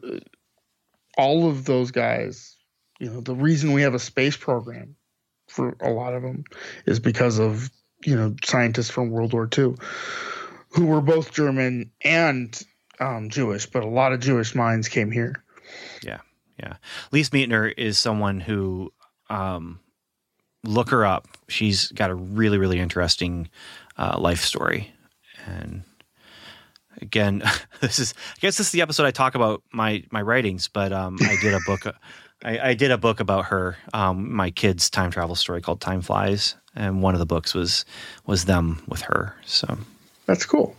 all of those guys. You know, the reason we have a space program for a lot of them is because of you know scientists from World War II who were both German and um, Jewish, but a lot of Jewish minds came here. Yeah. Yeah. Lise Meitner is someone who um, look her up. She's got a really, really interesting uh, life story. And again, <laughs> this is I guess this is the episode I talk about my my writings, but um, I did a book <laughs> I, I did a book about her, um, my kid's time travel story called Time Flies. And one of the books was was them with her. So That's cool.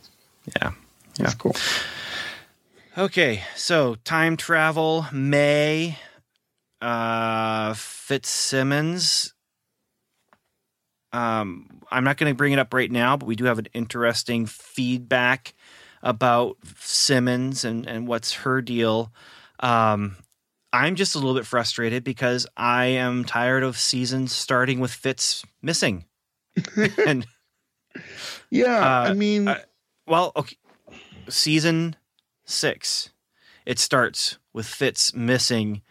yeah. That's cool. Okay, so time travel, May, uh, Fitzsimmons. Um, I'm not going to bring it up right now, but we do have an interesting feedback about Simmons and, and what's her deal. Um, I'm just a little bit frustrated because I am tired of seasons starting with Fitz missing. <laughs> and Yeah, Uh, I mean, uh, well, okay, season six, it starts with Fitz missing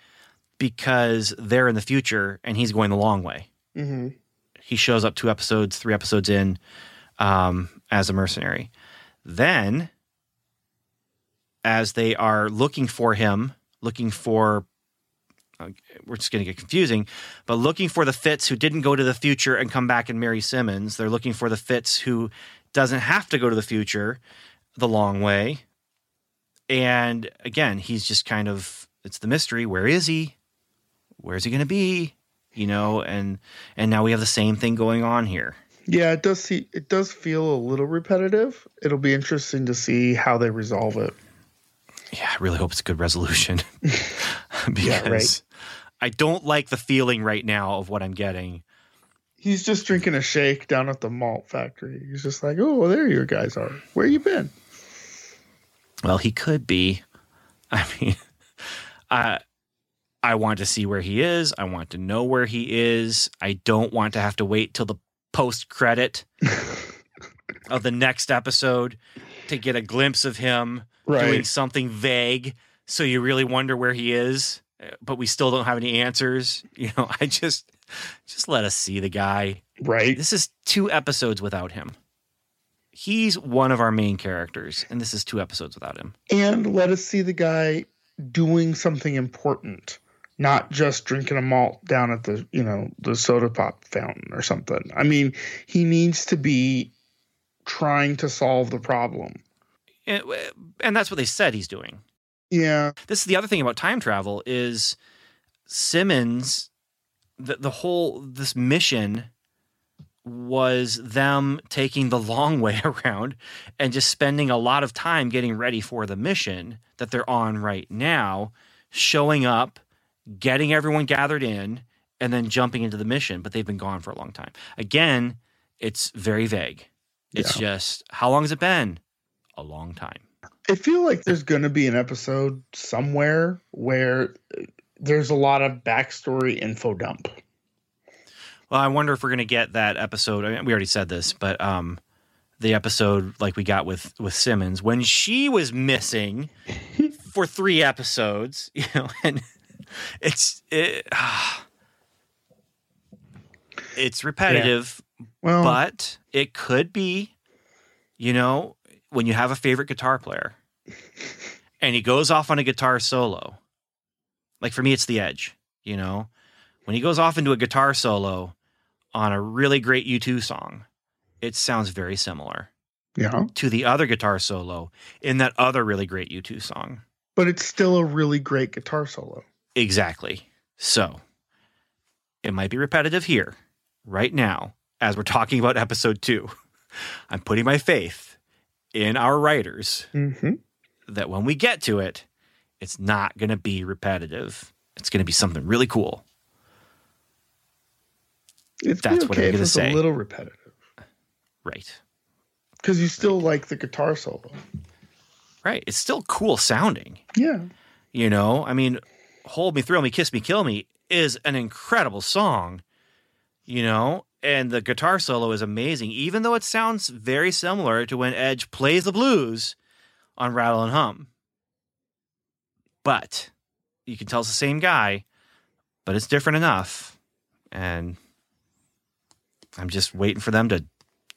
because they're in the future and he's going the long way. mhm. He shows up two episodes, three episodes in, um, as a mercenary. Then, as they are looking for him, looking for, uh, we're just going to get confusing, but looking for the Fitz who didn't go to the future and come back and marry Simmons. They're looking for the Fitz who doesn't have to go to the future the long way. And again, he's just kind of it's the mystery. Where is he? Where's he going to be? You know, and and now we have the same thing going on here. yeah, it does see it does feel a little repetitive. It'll be interesting to see how they resolve it. Yeah, I really hope it's a good resolution because <laughs> <laughs> Yeah, right. I don't like the feeling right now of what I'm getting. He's just drinking a shake down at the malt factory. He's just like, "Oh, there you guys are. Where you been?" Well, he could be. <laughs> I mean, I I want to see where he is. I want to know where he is. I don't want to have to wait till the post credit <laughs> of the next episode to get a glimpse of him doing something vague. So you really wonder where he is, uh, but we still don't have any answers. <laughs> You know, I just just let us see the guy. Right. This is two episodes without him. He's one of our main characters, and this is two episodes without him. And let us see the guy doing something important, not just drinking a malt down at the, you know, the soda pop fountain or something. I mean, he needs to be trying to solve the problem. and, and that's what they said he's doing. Yeah. This is the other thing about time travel is Simmons. The the whole this mission was them taking the <laughs> long way around and just spending a lot of time getting ready for the mission that they're on right now, showing up, getting everyone gathered in, and then jumping into the mission. But they've been gone for a long time. Again, it's very vague. It's just how long has it been? A long time. I feel like there's going to be an episode somewhere where uh, there's a lot of backstory info dump. Well, I wonder if we're going to get that episode. I mean, we already said this, but um, the episode like we got with with Simmons when she was missing <laughs> for three episodes, <laughs> you know, and it's it, ah, it's repetitive, Well, but it could be, you know, when you have a favorite guitar player and he goes off on a guitar solo. Like for me, it's the edge, you know? When he goes off into a guitar solo on a really great U2 song, it sounds very similar Yeah. to the other guitar solo in that other really great U2 song. But it's still a really great guitar solo. Exactly. So it might be repetitive here, right now, as we're talking about episode two. <laughs> I'm putting my faith in our writers Mm-hmm. that when we get to it, it's not going to be repetitive. It's going to be something really cool. It's That's be what I'm okay gonna it's say. a little repetitive Right. because you still like the guitar solo. Right. It's still cool sounding. Yeah. You know, I mean, Hold Me, Thrill Me, Kiss Me, Kill Me is an incredible song, you know, and the guitar solo is amazing, even though it sounds very similar to when Edge plays the blues on Rattle and Hum. But you can tell it's the same guy, but it's different enough. And I'm just waiting for them to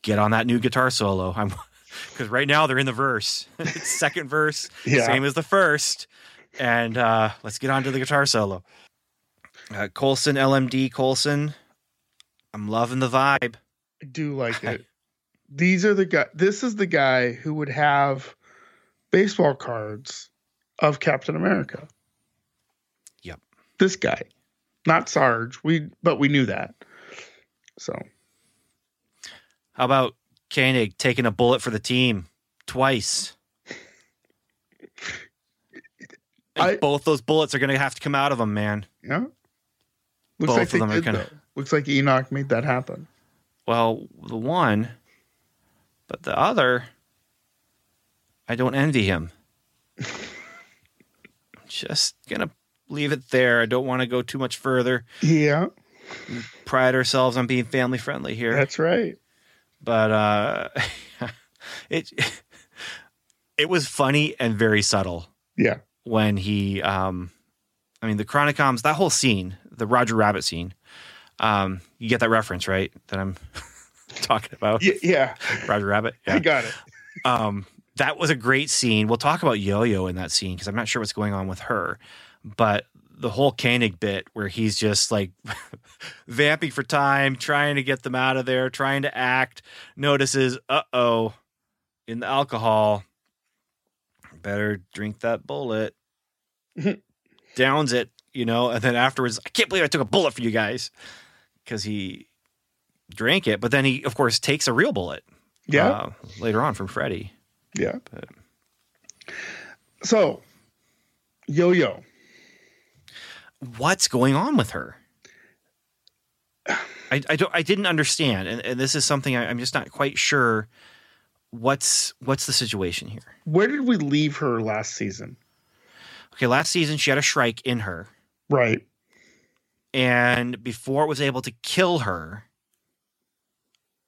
get on that new guitar solo. I'm <laughs> because right now they're in the verse. <laughs> second verse, Yeah. same as the first. And uh, let's get on to the guitar solo. Uh, Coulson, LMD Coulson. I'm loving the vibe. I do like it. These are the guy. This is the guy who would have baseball cards of Captain America. Yep. This guy, not Sarge. We but we knew that. So How about Koenig taking a bullet for the team twice? I- both those bullets are going to have to come out of him, man. yeah. Looks Both like of them are gonna- though. Looks like Enoch made that happen. Well, the one, but the other, I don't envy him. <laughs> Just gonna leave it there. I don't want to go too much further. Yeah, Pride ourselves on being family friendly here, that's right. But uh, <laughs> it <laughs> it was funny and very subtle Yeah. when he um I mean the Chronicoms that whole scene, the Roger Rabbit scene. Um you get that reference, right? That I'm <laughs> talking about. Yeah, yeah. Roger Rabbit. I got it. Um that was a great scene. We'll talk about Yo-Yo in that scene because I'm not sure what's going on with her. But the whole Koenig bit where he's just like <laughs> vamping for time, trying to get them out of there, trying to act, notices, uh oh, in the alcohol, better drink that bullet. <laughs> Downs it, you know, and then afterwards, I can't believe I took a bullet for you guys because he drank it. But then he, of course, takes a real bullet Yeah, uh, later on from Freddy. yeah. but- So, Yo Yo. What's going on with her? <sighs> I, I don't I didn't understand, and, and this is something I, I'm just not quite sure. What's what's the situation here? Where did we leave her last season? Okay, last season she had a shrike in her, Right. and before it was able to kill her,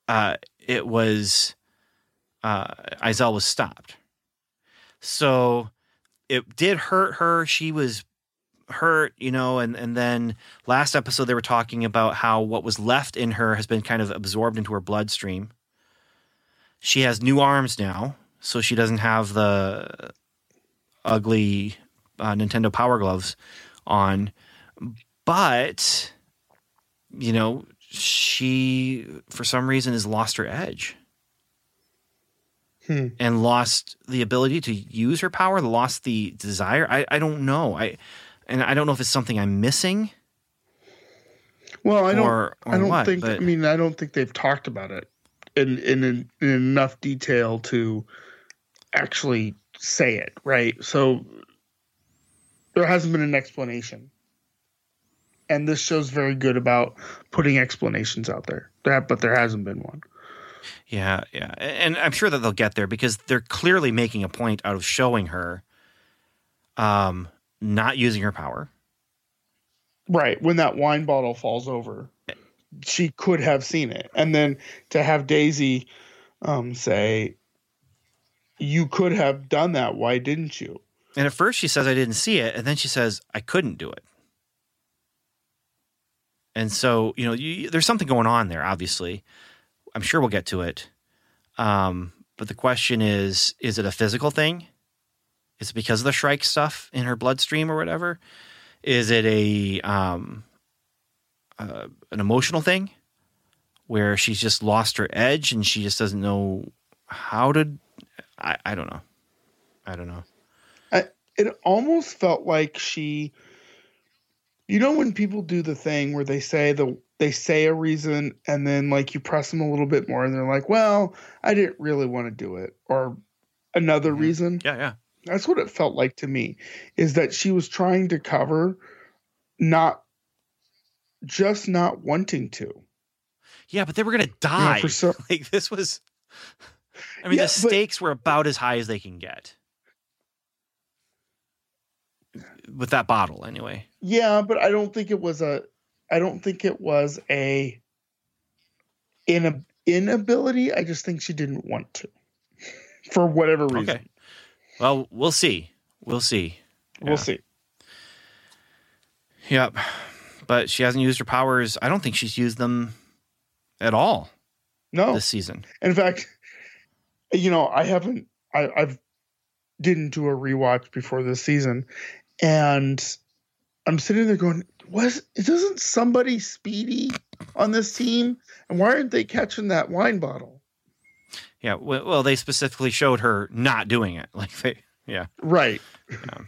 uh, it was uh, Izel was stopped. So it did hurt her. She was hurt, you know, and and then last episode they were talking about how what was left in her has been kind of absorbed into her bloodstream. She has new arms now, so she doesn't have the ugly uh, Nintendo Power Gloves on, but you know, she for some reason has lost her edge Hmm. and lost the ability to use her power, lost the desire. I, I don't know. I and I don't know if it's something I'm missing Well, I don't. or, or I don't what. think. but I mean, I don't think they've talked about it in in, in in enough detail to actually say it. Right. So there hasn't been an explanation, and this show's very good about putting explanations out there. That, but there hasn't been one. yeah, yeah, and I'm sure that they'll get there because they're clearly making a point out of showing her, um, not using her power. Right. When that wine bottle falls over, she could have seen it. And then to have Daisy um, say, You could have done that. Why didn't you? And at first she says I didn't see it, and then she says I couldn't do it. And so you know, you, there's something going on there. Obviously, I'm sure we'll get to it. Um, but the question is: Is it a physical thing, Is it because of the Shrike stuff in her bloodstream or whatever? Is it a um, uh, an emotional thing where she's just lost her edge and she just doesn't know how to? I, I don't know. I don't know. it almost felt like she you know when people do the thing where they say the they say a reason and then like you press them a little bit more and they're like well i didn't really want to do it or another Mhm. reason Yeah, yeah. That's what it felt like to me is that she was trying to cover not just not wanting to Yeah, but they were gonna You know, die. for so, <laughs> like this was. I mean, Yeah, the but- stakes were about as high as they can get with that bottle, anyway. Yeah, but I don't think it was a I don't think it was a in a inability. I just think she didn't want to. <laughs> For whatever reason. Okay. Well, we'll see. We'll see. We'll see. Yep. But she hasn't used her powers. I don't think she's used them at all No. this season. In fact, you know, I haven't I, I've didn't do a rewatch before this season and I'm sitting there going, was doesn't somebody speedy on this team? And why aren't they catching that wine bottle? Yeah. Well, they specifically showed her not doing it. <laughs> Like they, yeah. Right. Yeah.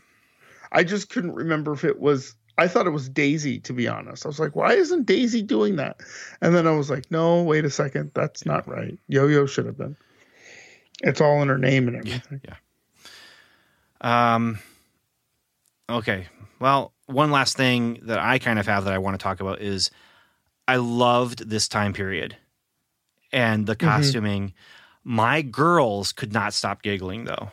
I just couldn't remember if it was. I thought it was Daisy, to be honest. I was like, why isn't Daisy doing that? And then I was like, no, wait a second. That's not right. Yo Yo should have been. It's all in her name and Yeah. everything. Yeah. Um. Okay. Well, one last thing that I kind of have that I want to talk about is I loved this time period and the Mhm. costuming. My girls could not stop giggling though.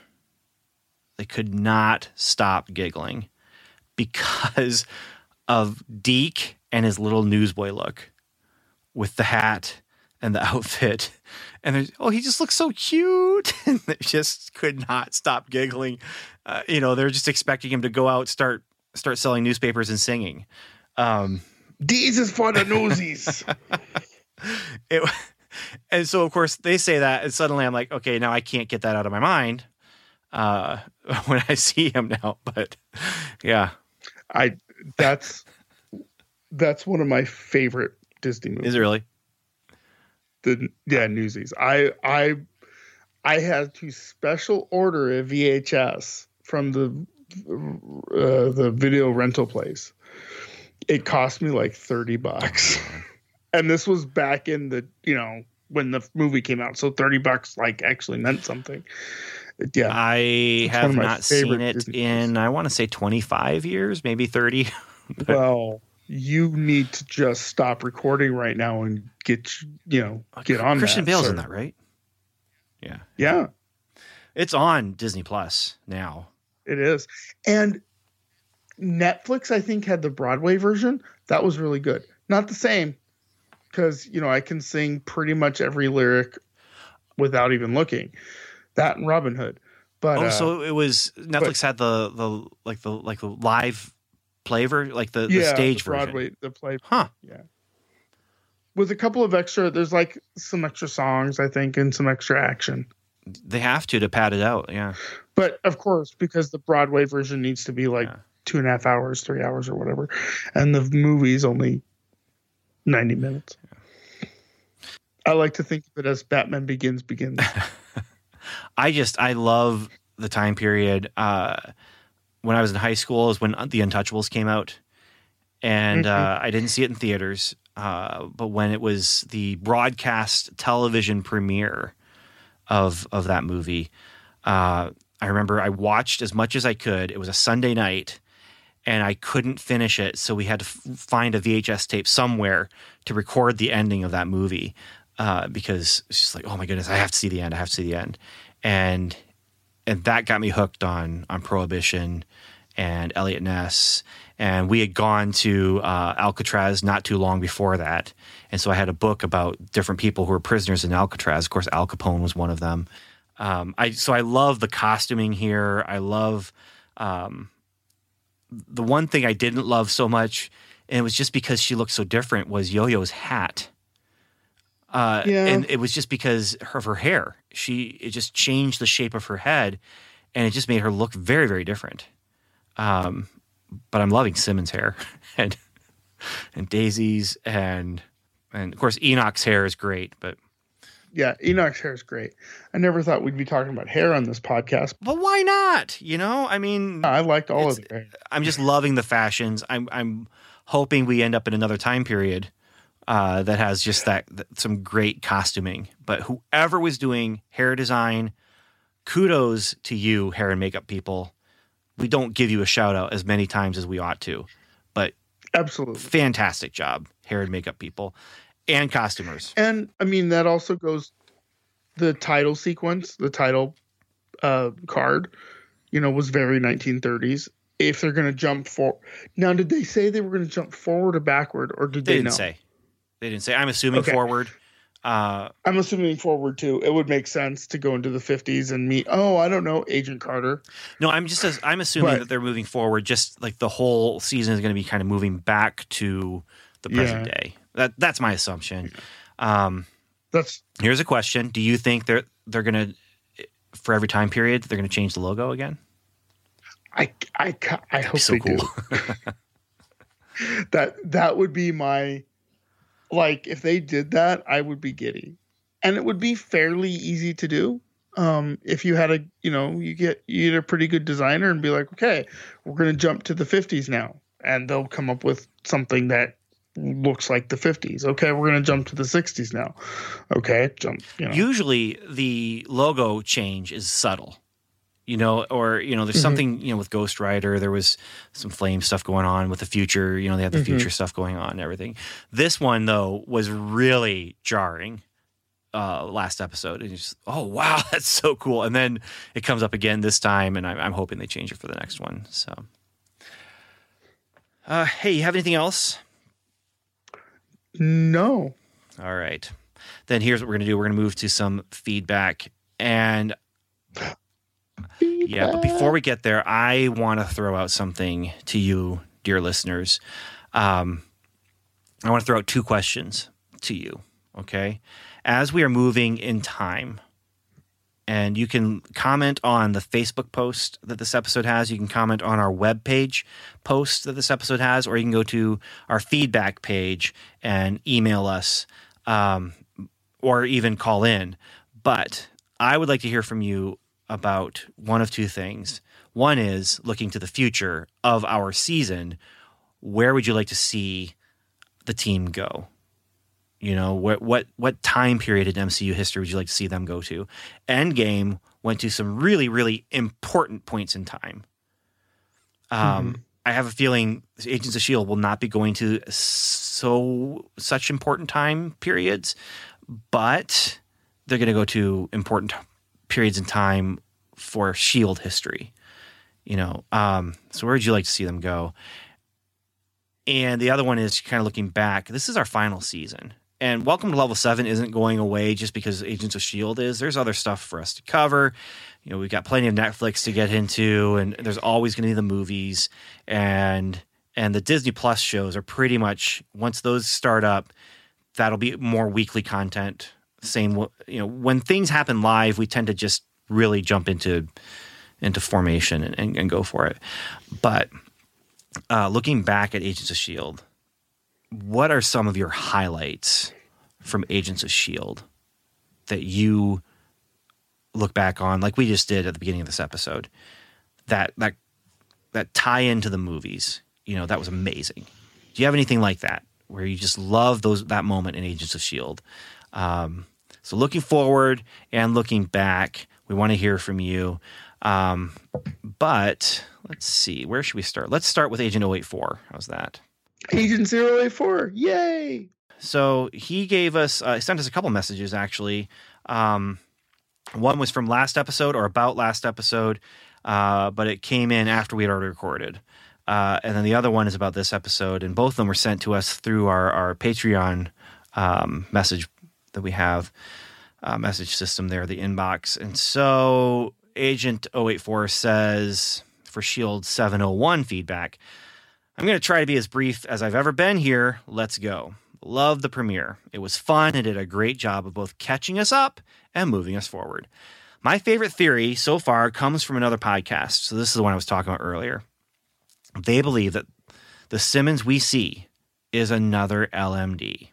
They could not stop giggling because of Deke and his little newsboy look with the hat and the <laughs> outfit. And there's, oh, he just looks so cute. <laughs> And they just could not stop giggling. Uh, you know, they're just expecting him to go out, start start selling newspapers and singing. Um, These is for the <laughs> newsies. it, and so of course they say that, and suddenly I'm like, okay, now I can't get that out of my mind uh, <laughs> when I see him now. <laughs> But yeah, I that's that's one of my favorite Disney movies. is it really? the yeah newsies i i i had to special order a vhs from the uh, the video rental place it cost me like 30 bucks and this was back in the you know when the movie came out so 30 bucks like actually meant something yeah I have not seen it Disney in I want to say 25 years, maybe 30. <laughs> well you need to just stop recording right now and get you know get on Christian that, Bale's sir. in that, right? Yeah, yeah it's on Disney Plus now. It is. And Netflix, I think, had the Broadway version. That was really good. Not the same, because, you know, I can sing pretty much every lyric without even looking. That and Robin Hood. But oh, uh, so it was Netflix had the the like the like the live play ver like the, the stage the version. Broadway, the play. Huh. Yeah. With a couple of extra, there's like some extra songs, I think, and some extra action. They have to to pad it out. Yeah. But of course, because the Broadway version needs to be like Yeah. two and a half hours, three hours, or whatever, and the movie's only ninety minutes. I like to think of it as Batman Begins begins. <laughs> I just I love the time period. Uh, when I was in high school is when The Untouchables came out, and uh, I didn't see it in theaters. Uh, but when it was the broadcast television premiere of of that movie, uh, I remember I watched as much as I could. It was a Sunday night, and I couldn't finish it, so we had to find a VHS tape somewhere to record the ending of that movie uh, because it's just like, oh my goodness, I have to see the end. I have to see the end, and and that got me hooked on on Prohibition and Eliot Ness. And we had gone to uh, Alcatraz not too long before that, and so I had a book about different people who were prisoners in Alcatraz. Of course, Al Capone was one of them. Um, I so I love the costuming here. I love um, the one thing I didn't love so much, and it was just because she looked so different, was Yo-Yo's hat. Uh, Yeah. and it was just because of her hair. She it just changed the shape of her head, and it just made her look very, very different. Um, but I'm loving Simmons' hair <laughs> and and Daisy's and and of course Enoch's hair is great, but Yeah, Enoch's hair is great. I never thought we'd be talking about hair on this podcast. but why not? You know, I mean, I liked all of it. I'm just loving the fashions. I'm I'm hoping we end up in another time period uh, that has just that, that some great costuming. But whoever was doing hair design, kudos to you, hair and makeup people. We don't give you a shout out as many times as we ought to, but Absolutely. fantastic job, hair and makeup people, and costumers. And I mean that also goes the title sequence, the title uh card, you know, was very 1930s. If they're going to jump for now, did they say they were going to jump forward or backward, or did They they, didn't know? say. They didn't say. I'm assuming Okay. forward. Uh, I'm assuming forward too. It would make sense to go into the 50s and meet. Oh, I don't know, Agent Carter. No, I'm just as, I'm assuming But- that they're moving forward. Just like the whole season is going to be kind of moving back to the present Yeah. day. That that's my assumption. Um, That's here's a question: Do you think they're they're going to for every time period they're going to change the logo again? I I I hope so they cool. do. <laughs> <laughs> that that would be my like if they did that i would be giddy and it would be fairly easy to do um if you had a you know you get you get a pretty good designer and be like okay we're going to jump to the 50s now and they'll come up with something that looks like the 50s okay we're going to jump to the 60s now okay jump you know Usually, the logo change is subtle. You know, or you know, there's Mhm. something you know with Ghost Rider. There was some flame stuff going on with the future. You know, they had the Mhm. future stuff going on and everything. This one though was really jarring. Uh, last episode, and you just oh wow, <laughs> that's so cool. And then it comes up again this time, and I'm, I'm hoping they change it for the next one. So, uh, hey, you have anything else? No All right. Then here's what we're going to do. We're going to move to some feedback. And yeah, but before we get there, I want to throw out something to you, dear listeners. Um, I want to throw out two questions to you. Okay. As we are moving in time, and you can comment on the Facebook post that this episode has. You can comment on our webpage post that this episode has, or you can go to our feedback page and email us, um, or even call in. But I would like to hear from you about one of two things. One is looking to the future of our season. Where would you like to see the team go? You know, what what what time period in MCU history would you like to see them go to? Endgame went to some really really important points in time. Um, I have a feeling Agents of Shield will not be going to so such important time periods, but they're going to go to important periods in time for Shield history. You know, um, so where would you like to see them go? And the other one is kind of looking back. This is our final season. And Welcome to Level 7 isn't going away just because Agents of S.H.I.E.L.D. is. There's other stuff for us to cover. You know, we've got plenty of Netflix to get into, and there's always going to be the movies. And and the Disney Plus shows are pretty much, once those start up, that'll be more weekly content. Same, you know, when things happen live, we tend to just really jump into into formation and, and, and go for it. But uh, looking back at Agents of Shield, what are some of your highlights from Agents of Shield that you look back on, like we just did at the beginning of this episode? That that that tie into the movies, you know, that was amazing. Do you have anything like that where you just love those that moment in Agents of Shield? Um, so looking forward and looking back, we want to hear from you. Um, but let's see, where should we start? Let's start with Agent 084. How's that? Agent 084. Yay. So he gave us, uh, sent us a couple messages actually. Um, one was from last episode or about last episode, uh, but it came in after we had already recorded. Uh, and then the other one is about this episode, and both of them were sent to us through our, our Patreon um, message that we have, uh, message system there, the inbox. And so Agent 084 says for Shield 701 feedback, I'm going to try to be as brief as I've ever been here. Let's go. Love the premiere. It was fun and did a great job of both catching us up and moving us forward. My favorite theory so far comes from another podcast. So, this is the one I was talking about earlier. They believe that the Simmons we see is another LMD.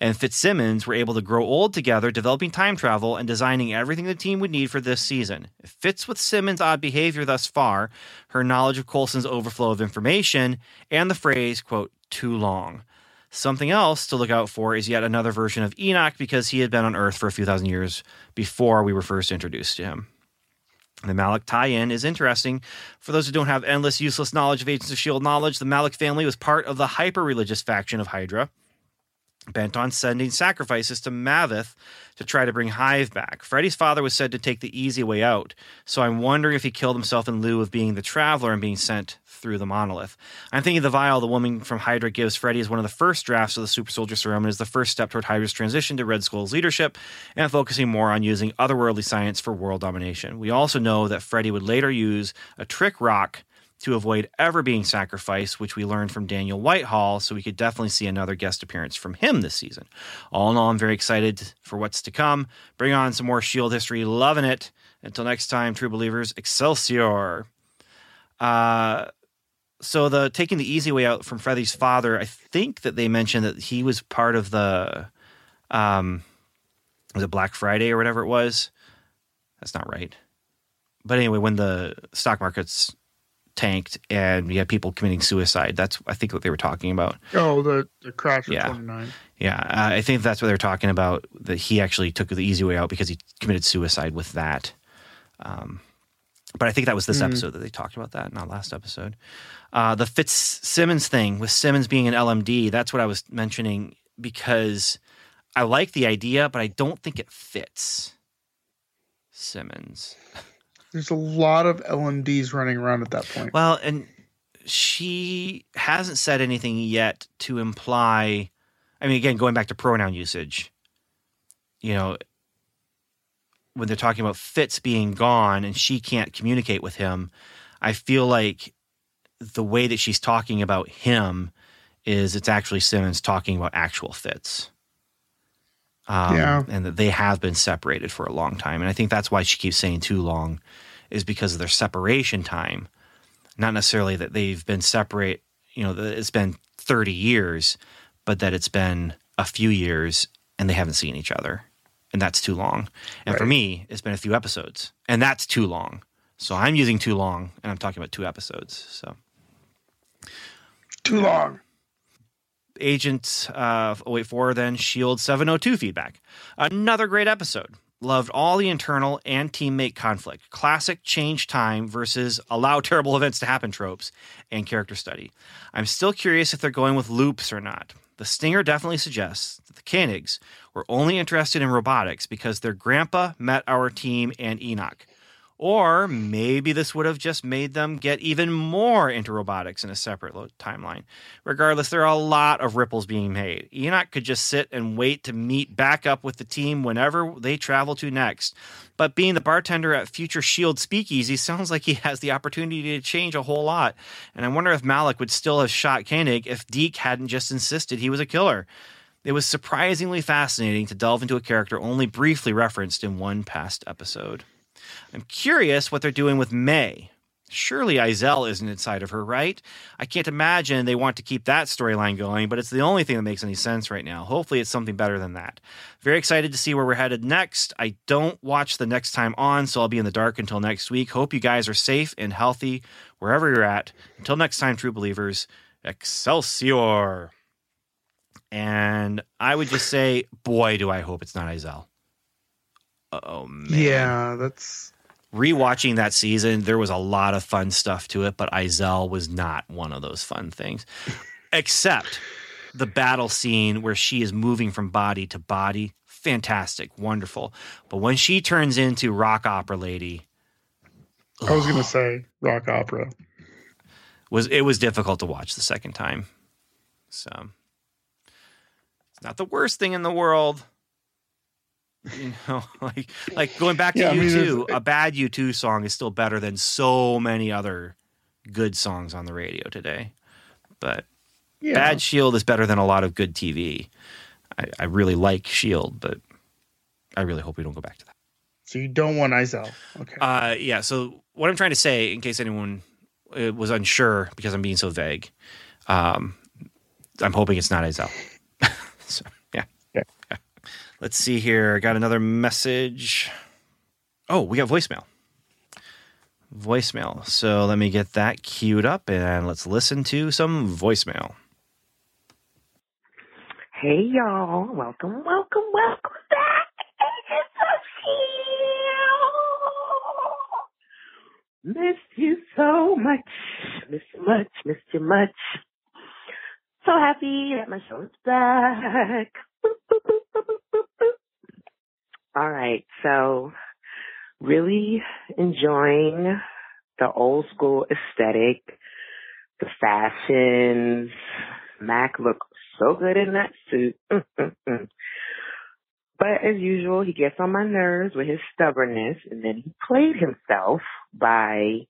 And Fitzsimmons were able to grow old together, developing time travel and designing everything the team would need for this season. It fits with Simmons' odd behavior thus far, her knowledge of Coulson's overflow of information, and the phrase, quote, too long. Something else to look out for is yet another version of Enoch because he had been on Earth for a few thousand years before we were first introduced to him. The Malick tie in is interesting. For those who don't have endless, useless knowledge of Agents of S.H.I.E.L.D. knowledge, the Malick family was part of the hyper religious faction of Hydra bent on sending sacrifices to Maveth to try to bring Hive back. Freddy's father was said to take the easy way out, so I'm wondering if he killed himself in lieu of being the Traveler and being sent through the monolith. I'm thinking the vial the woman from Hydra gives Freddy is one of the first drafts of the Super Soldier Serum and is the first step toward Hydra's transition to Red Skull's leadership and focusing more on using otherworldly science for world domination. We also know that Freddy would later use a trick rock to avoid ever being sacrificed, which we learned from Daniel Whitehall. So we could definitely see another guest appearance from him this season. All in all, I'm very excited for what's to come. Bring on some more Shield history. Loving it. Until next time, true believers, Excelsior. Uh, so the taking the easy way out from Freddy's father, I think that they mentioned that he was part of the, um, was it Black Friday or whatever it was? That's not right. But anyway, when the stock markets tanked and you had people committing suicide. That's I think what they were talking about. Oh, the, the crash of Yeah. 29. Yeah, uh, I think that's what they're talking about. That he actually took the easy way out because he committed suicide with that. Um, but I think that was this Hmm. episode that they talked about that, not last episode. Uh, the Fitzsimmons thing with Simmons being an LMD. That's what I was mentioning because I like the idea, but I don't think it fits Simmons. <laughs> There's a lot of LMDs running around at that point. Well, and she hasn't said anything yet to imply. I mean, again, going back to pronoun usage, you know, when they're talking about Fitz being gone and she can't communicate with him, I feel like the way that she's talking about him is it's actually Simmons talking about actual Fitz. Um, Yeah. And that they have been separated for a long time. And I think that's why she keeps saying too long, is because of their separation time. Not necessarily that they've been separate you know that it's been 30 years but that it's been a few years and they haven't seen each other. And that's too long. And for me it's been a few episodes. And that's too long. So i'm using too long and i'm talking about two episodes so. Too long. agent uh 084 then shield 702 feedback. Another great episode loved all the internal and teammate conflict. Classic change time versus allow <laughs> terrible events to happen tropes and character study. I'm still curious if they're going with loops or not. The stinger definitely suggests that the Koenigs were only interested in robotics because their grandpa met our team and enoch or maybe this would have just made them get even more into robotics in a separate timeline. Regardless, there are a lot of ripples being made. Enoch could just sit and wait to meet back up with the team whenever they travel to next. But being the bartender at Future Shield Speakeasy sounds like he has the opportunity to change a whole lot. And I wonder if Malick would still have shot Koenig if Deke hadn't just insisted he was a killer. It was surprisingly fascinating to delve into a character only briefly referenced in one past episode. I'm curious what they're doing with May. Surely Izel isn't inside of her, right? I can't imagine they want to keep that storyline going, but it's the only thing that makes any sense right now. Hopefully, it's something better than that. Very excited to see where we're headed next. I don't watch the next time on, so I'll be in the dark until next week. Hope you guys are safe and healthy wherever you're at. Until next time, true believers, Excelsior. And I would just say, boy, do I hope it's not Izel. Oh man. Yeah, that's Rewatching that season, there was a lot of fun stuff to it, but Izel was not one of those fun things. <laughs> Except the battle scene where she is moving from body to body. Fantastic, wonderful. But when she turns into rock opera lady, I was gonna say rock opera. was it was difficult to watch the second time. So it's not the worst thing in the world. <laughs> You know, <laughs> like like going back to Yeah, I U mean, a bad U two song is still better than so many other good songs on the radio today. But Yeah. bad Shield is better than a lot of good TV. I, I really like Shield, but I really hope we don't go back to that. So you don't want Izel. Okay. Uh, yeah. So what I'm trying to say, in case anyone uh, was unsure, because I'm being so vague, um, I'm hoping it's not Izel. so yeah. Yeah. yeah. Let's see here. I got another message. Oh, we got voicemail. Voicemail. So let me get that queued up and let's listen to some voicemail. Hey y'all, welcome, welcome, welcome back. Agents of S.H.I.E.L.D. Missed you so much, missed you much, missed you much. So happy that my show is back. Boop, boop, boop, All right, so really enjoying the old school aesthetic, the fashions. Mac looked so good in that suit. <laughs> But as usual, he gets on my nerves with his stubbornness, and then he played himself by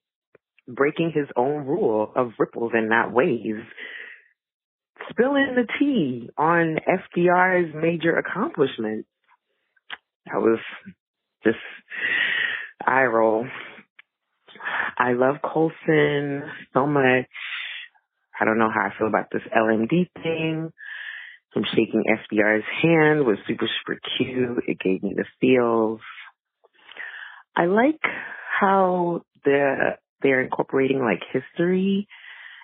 breaking his own rule of ripples and not waves, spilling the tea on FDR's major accomplishments. That was just eye roll. I love Coulson so much. I don't know how I feel about this LMD thing. Him shaking FDR's hand was super, super cute. It gave me the feels. I like how the they're incorporating like history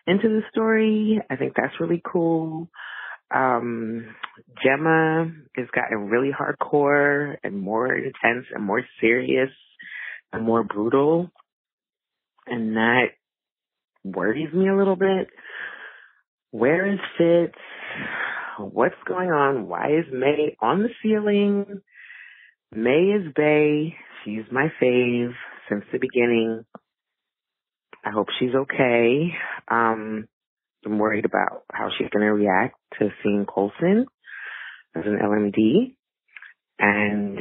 into the story. I think that's really cool. Um, Jemma has gotten really hardcore and more intense and more serious and more brutal. And that worries me a little bit. Where is Fitz? What's going on? Why is May on the ceiling? May is Bay. She's my fave since the beginning. I hope she's okay. Um, I'm worried about how she's going to react to seeing Coulson as an LMD. And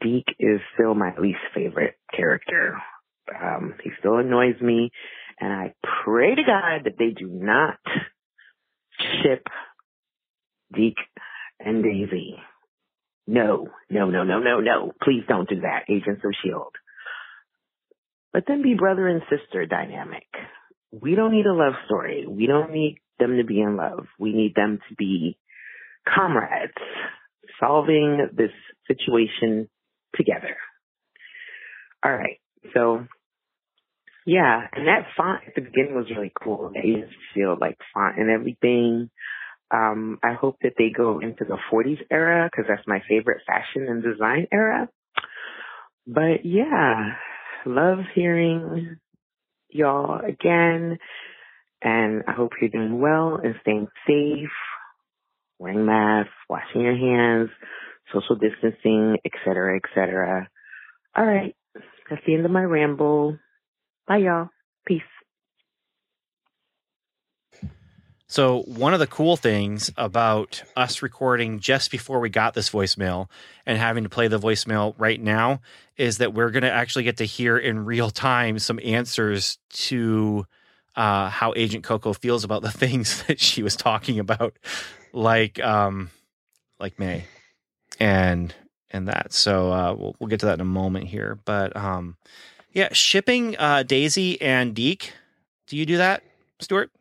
Deke is still my least favorite character. Um, he still annoys me. And I pray to God that they do not ship Deke and Daisy. No, no, no, no, no, no. Please don't do that, Agents of S.H.I.E.L.D. But then be brother and sister dynamic. We don't need a love story. We don't need them to be in love. We need them to be comrades solving this situation together. All right. So yeah, and that font at the beginning was really cool. Of S.H.I.E.L.D. like font and everything. Um, I hope that they go into the 40s era because that's my favorite fashion and design era. But yeah, love hearing y'all again. And I hope you're doing well and staying safe, wearing masks, washing your hands, social distancing, etc., etc. All right. That's the end of my ramble. Bye, y'all. Peace. So, one of the cool things about us recording just before we got this voicemail and having to play the voicemail right now is that we're going to actually get to hear in real time some answers to uh, how Agent Coco feels about the <laughs> things that she was talking about, like um, like May, and and that. So uh, we'll we'll get to that in a moment here. But um, yeah, shipping uh, Daisy and Deke. Do you do that, Stuart?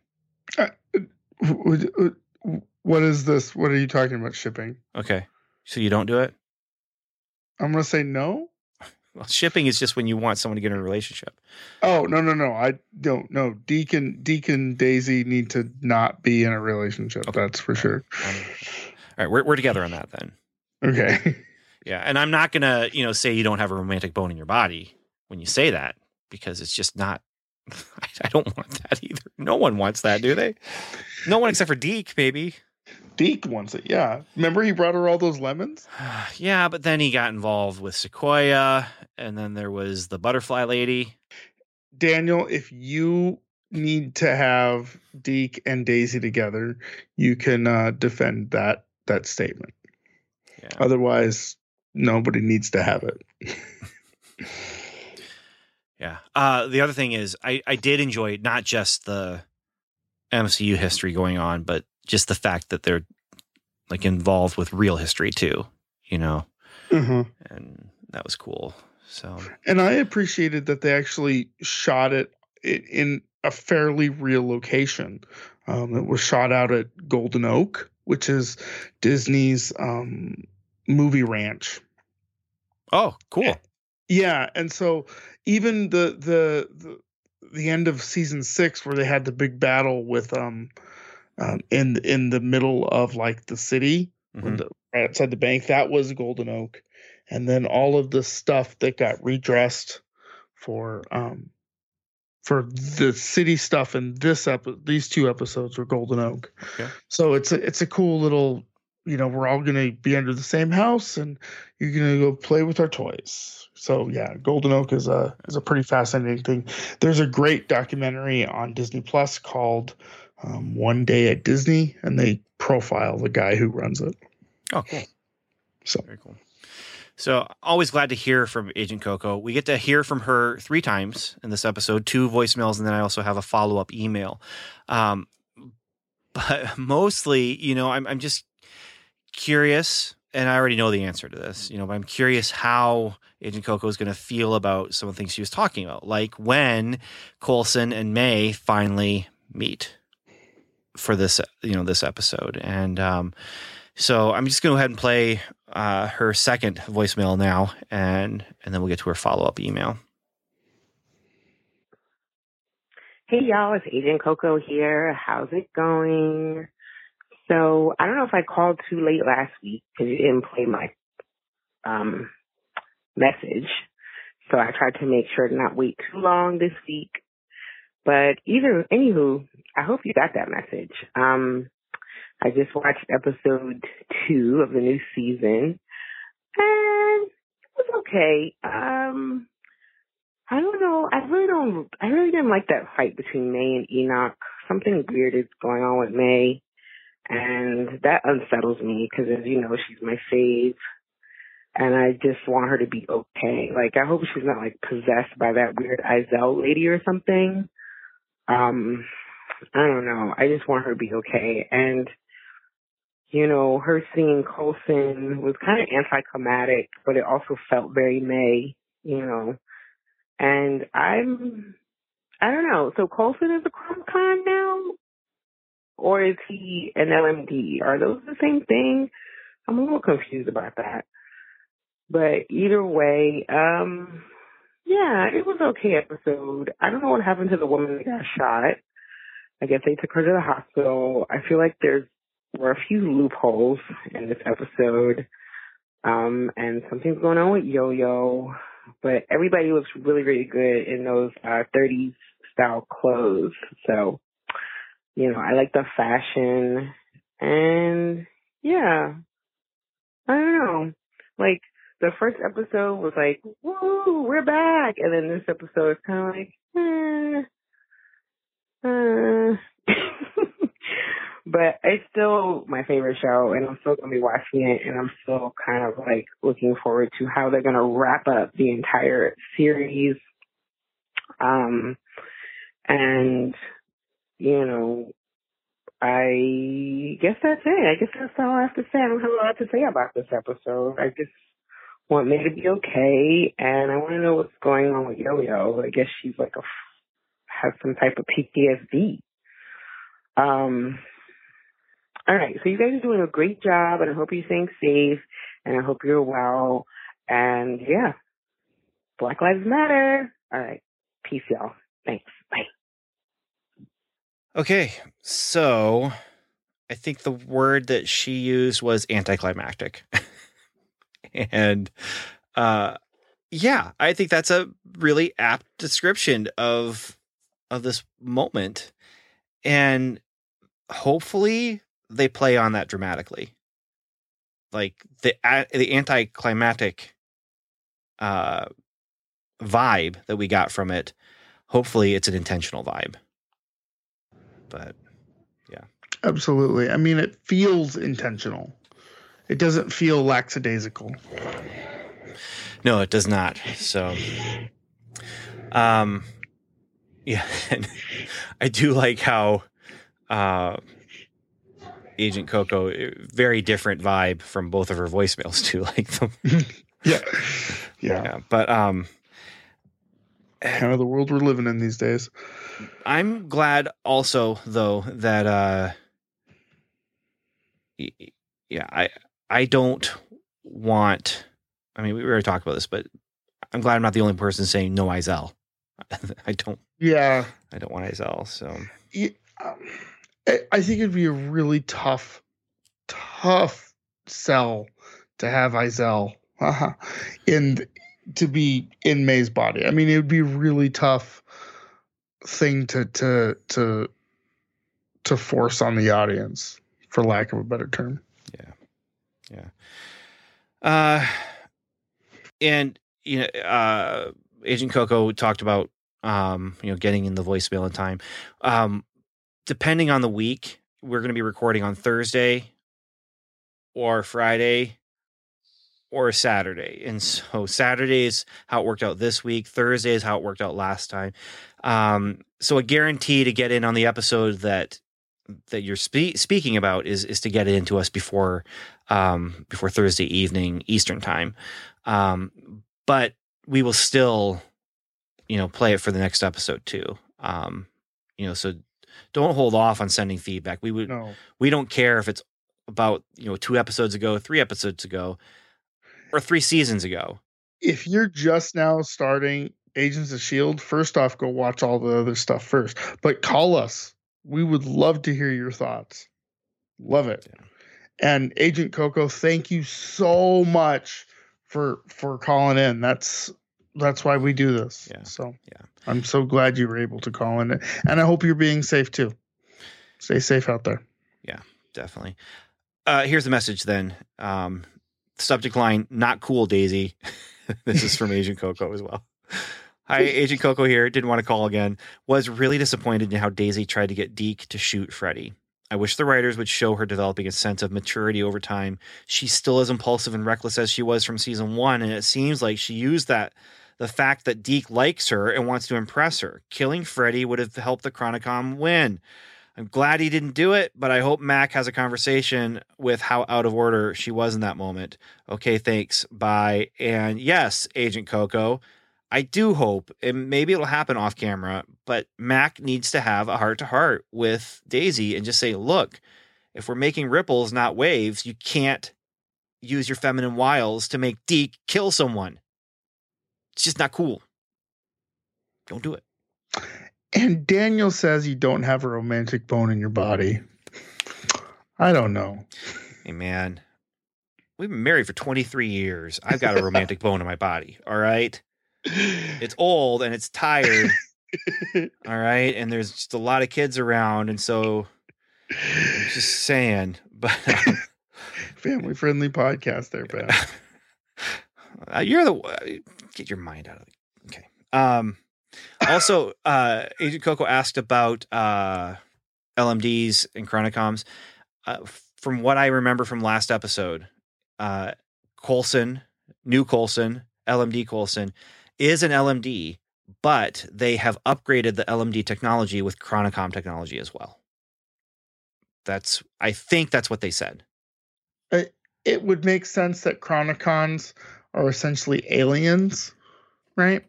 What is this? What are you talking about shipping? Okay, so you don't do it. I'm gonna say no. <laughs> Well, shipping is just when you want someone to get in a relationship. Oh no no no! I don't know. Deacon Deacon Daisy need to not be in a relationship. Okay. That's for sure. Um, all right, we're we're together on that then. Okay. <laughs> Yeah, and I'm not gonna you know say you don't have a romantic bone in your body when you say that because it's just not. <laughs> I don't want that either. No one wants that, do they? No one except for Deke, maybe. Deke wants it. Yeah. Remember he brought her all those lemons. <sighs> yeah, but then he got involved with Sequoia, and then there was the butterfly lady. Daniel, if you need to have Deke and Daisy together, you can uh, defend that that statement. Yeah. Otherwise, nobody needs to have it. <laughs> Yeah. Uh, the other thing is, I, I did enjoy not just the MCU history going on, but just the fact that they're like involved with real history too, you know, Mm-hmm. and that was cool. So, And I appreciated that they actually shot it in a fairly real location. Um, it was shot out at Golden Oak, which is Disney's um, movie ranch. oh, cool. Yeah, and so even the the the, the end of season six, where they had the big battle with um, um in in the middle of like the city, Mhm. the, right outside the bank, that was Golden Oak, and then all of the stuff that got redressed for um for the city stuff in this epi- these two episodes were Golden Oak. Okay. So it's a it's a cool little you know we're all gonna be under the same house and you're gonna go play with our toys. So yeah, Golden Oak is a is a pretty fascinating thing. There's a great documentary on Disney Plus called um, One Day at Disney, and they profile the guy who runs it. Oh, cool. So Very cool. So always glad to hear from Agent Coco. We get to hear from her three times in this episode, two voicemails, and then I also have a follow up email. Um, <laughs> but mostly, you know, I'm I'm just curious, and I already know the answer to this. You know, but I'm curious how Agent Coco is going to feel about some of the things she was talking about, like when Coulson and May finally meet for this, you know, this episode, and um, so I'm just going to go ahead and play uh, her second voicemail now, and and then we'll get to her follow up email. Hey y'all, it's Agent Coco here. How's it going? So I don't know if I called too late last week because you didn't play my um message. So I tried to make sure to not wait too long this week. But either anywho, I hope you got that message. Um I just watched episode two of the new season and it was okay. Um I don't know. I really don't. I really didn't like that fight between May and Enoch. Something weird is going on with May, and that unsettles me because, as you know, she's my fave, and I just want her to be okay. Like, I hope she's not like possessed by that weird Izel lady or something. Um, I don't know. I just want her to be okay, and you know, her seeing Coulson was kind of anticlimactic, but it also felt very May. You know. And I'm, I don't know. So Coulson is a Chronicom now? Or is he an LMD? Are those the same thing? I'm a little confused about that. But either way, um, yeah, it was okay episode. I don't know what happened to the woman that got shot. I guess they took her to the hospital. I feel like there's were a few loopholes in this episode. Um, and something's going on with Yo-Yo but everybody looks really, really good in those uh, 30s style clothes. So, you know, I like the fashion and yeah, I don't know. Like the first episode was like, woo, we're back. And then this episode is kind of like, eh, uh. <laughs> but it's still my favorite show and I'm still to be watching it and I'm still kind of like looking forward to how they're to wrap up the entire series. Um, and, you know, I guess that's it. I guess that's all I have to say. I don't have a lot to say about this episode. I just want me to be okay and I want to know what's going on with Yo-Yo. I guess she's like a, has some type of PTSD. Um, all right. So you guys are doing a great job and I hope you're staying safe and I hope you're well. And yeah, Black Lives Matter. All right. Peace, y'all. Thanks. Okay, so I think the word that she used was anticlimactic. <laughs> and uh yeah, I think that's a really apt description of of this moment. And hopefully they play on that dramatically. Like the the anticlimactic uh vibe that we got from it. Hopefully it's an intentional vibe. But yeah. Absolutely. I mean, it feels intentional. It doesn't feel lackadaisical. No, it does not. So, um, yeah, <laughs> and I do like how, uh, Agent Coco, very different vibe from both of her voicemails <laughs> too. Like the <laughs> Yeah. Yeah. yeah. But um, Of the world we're living in these days. I'm glad also though that uh, yeah, I I don't want. I mean, we already talked about this, but I'm glad I'm not the only person saying no Izel. <laughs> I don't. Yeah. I don't want Izel. So Yeah, um, I I think it'd be a really tough, tough sell to have Izel in <laughs> to be in May's body. I mean, it would be a really tough thing to to to to force on the audience, for lack of a better term. Yeah, yeah. Uh, and you know, uh, Agent Coco talked about um, you know, getting in the voicemail in time. Um, depending on the week, we're going to be recording on Thursday or Friday or a Saturday. And so <laughs> Saturday is how it worked out this week. Thursday is how it worked out last time. Um, so a guarantee to get in on the episode that that you're spe- speaking about is is to get it into us before um, before Thursday evening Eastern time. Um, but we will still, you know, play it for the next episode too. Um, you know, so don't hold off on sending feedback. We would No. we don't care if it's about you know two episodes ago, three episodes ago, or three seasons ago. If you're just now starting Agents of Shield, first off, go watch all the other stuff first. But call us. We would love to hear your thoughts. Love it. Yeah. And Agent Coco, thank you so much for for calling in. That's that's why we do this. Yeah. So Yeah. I'm so glad you were able to call in, and I hope you're being safe too. Stay safe out there. Yeah, definitely. Uh, here's the message then. Um, subject line: Not cool, Daisy. <laughs> this is from Agent Coco as well. Hi, Agent Coco here. Didn't want to call again. Was really disappointed in how Daisy tried to get Deke to shoot Freddy. I wish the writers would show her developing a sense of maturity over time. She's still as impulsive and reckless as she was from season one, and it seems like she used that the fact that Deke likes her and wants to impress her. Killing Freddy would have helped the Chronicom win. I'm glad he didn't do it, but I hope Mac has a conversation with how out of order she was in that moment. Okay, thanks. Bye. And yes, Agent Coco, I do hope, and maybe it'll happen off camera, but Mac needs to have a heart to heart with Daisy and just say, look, if we're making ripples, not waves, you can't use your feminine wiles to make Deke kill someone. It's just not cool. Don't do it. And Daniel says you don't have a romantic bone in your body. I don't know. Hey, man, we've been married for 23 years. I've got a romantic bone in my body. All right. It's old and it's tired. <laughs> All right. And there's just a lot of kids around. And so I'm just saying, <laughs> but um, Family friendly podcast there, Ben. <laughs> uh, you're the get your mind out of it. Okay. Um, also, uh, Agent Coco asked about uh, LMDs and Chronicoms. Uh, from what I remember from last episode, uh, Coulson, new Coulson, LMD Coulson, is an LMD, but they have upgraded the LMD technology with Chronicom technology as well. That's, I think that's what they said. It would make sense that Chronicoms are essentially aliens, right?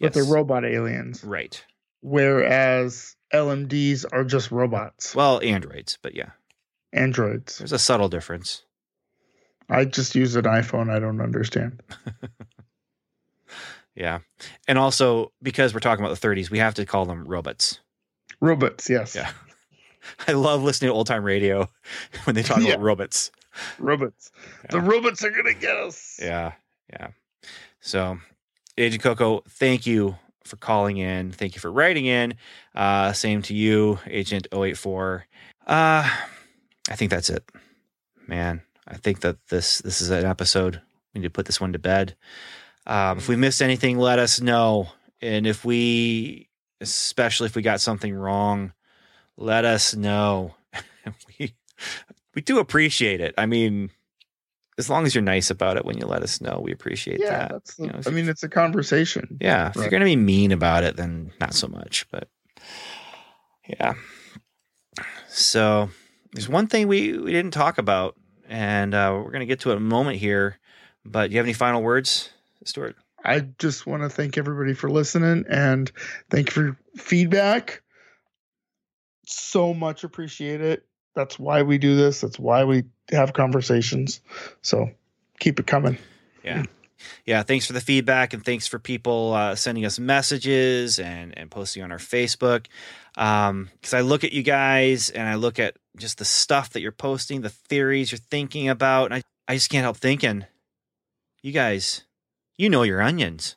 But they're robot aliens, Right. whereas LMDs are just robots, Well, androids, but yeah, androids. there's a subtle difference. I just use an iPhone. I don't understand. <laughs> Yeah. And also, because we're talking about the 30s, we have to call them robots. Robots, yes. Yeah. <laughs> I love listening to old time radio <laughs> when they talk Yeah. about robots. Robots. The robots are gonna get us. Yeah. Yeah. So, Agent Coco, thank you for calling in. Thank you for writing in. Uh, same to you, Agent 084. Uh, I think that's it, man. I think that this this is an episode. We need to put this one to bed. Um, if we missed anything, let us know. And if we, especially if we got something wrong, let us know. <laughs> we we do appreciate it. I mean, as long as you're nice about it when you let us know, we appreciate Yeah, that. that's. you know, I mean, it's a conversation. Yeah, if you're going to be mean about it, then not so much. But yeah. So there's one thing we, we didn't talk about, and uh, we're going to get to it in a moment here. But do you have any final words, Stuart? I just want to thank everybody for listening and thank you for feedback. So much appreciate it. That's why we do this. That's why we have conversations. So keep it coming. Yeah. Yeah, thanks for the feedback and thanks for people uh, sending us messages and, and posting on our Facebook. Because um, I look at you guys and I look at just the stuff that you're posting, the theories you're thinking about, and I, I just can't help thinking, you guys, you know your onions.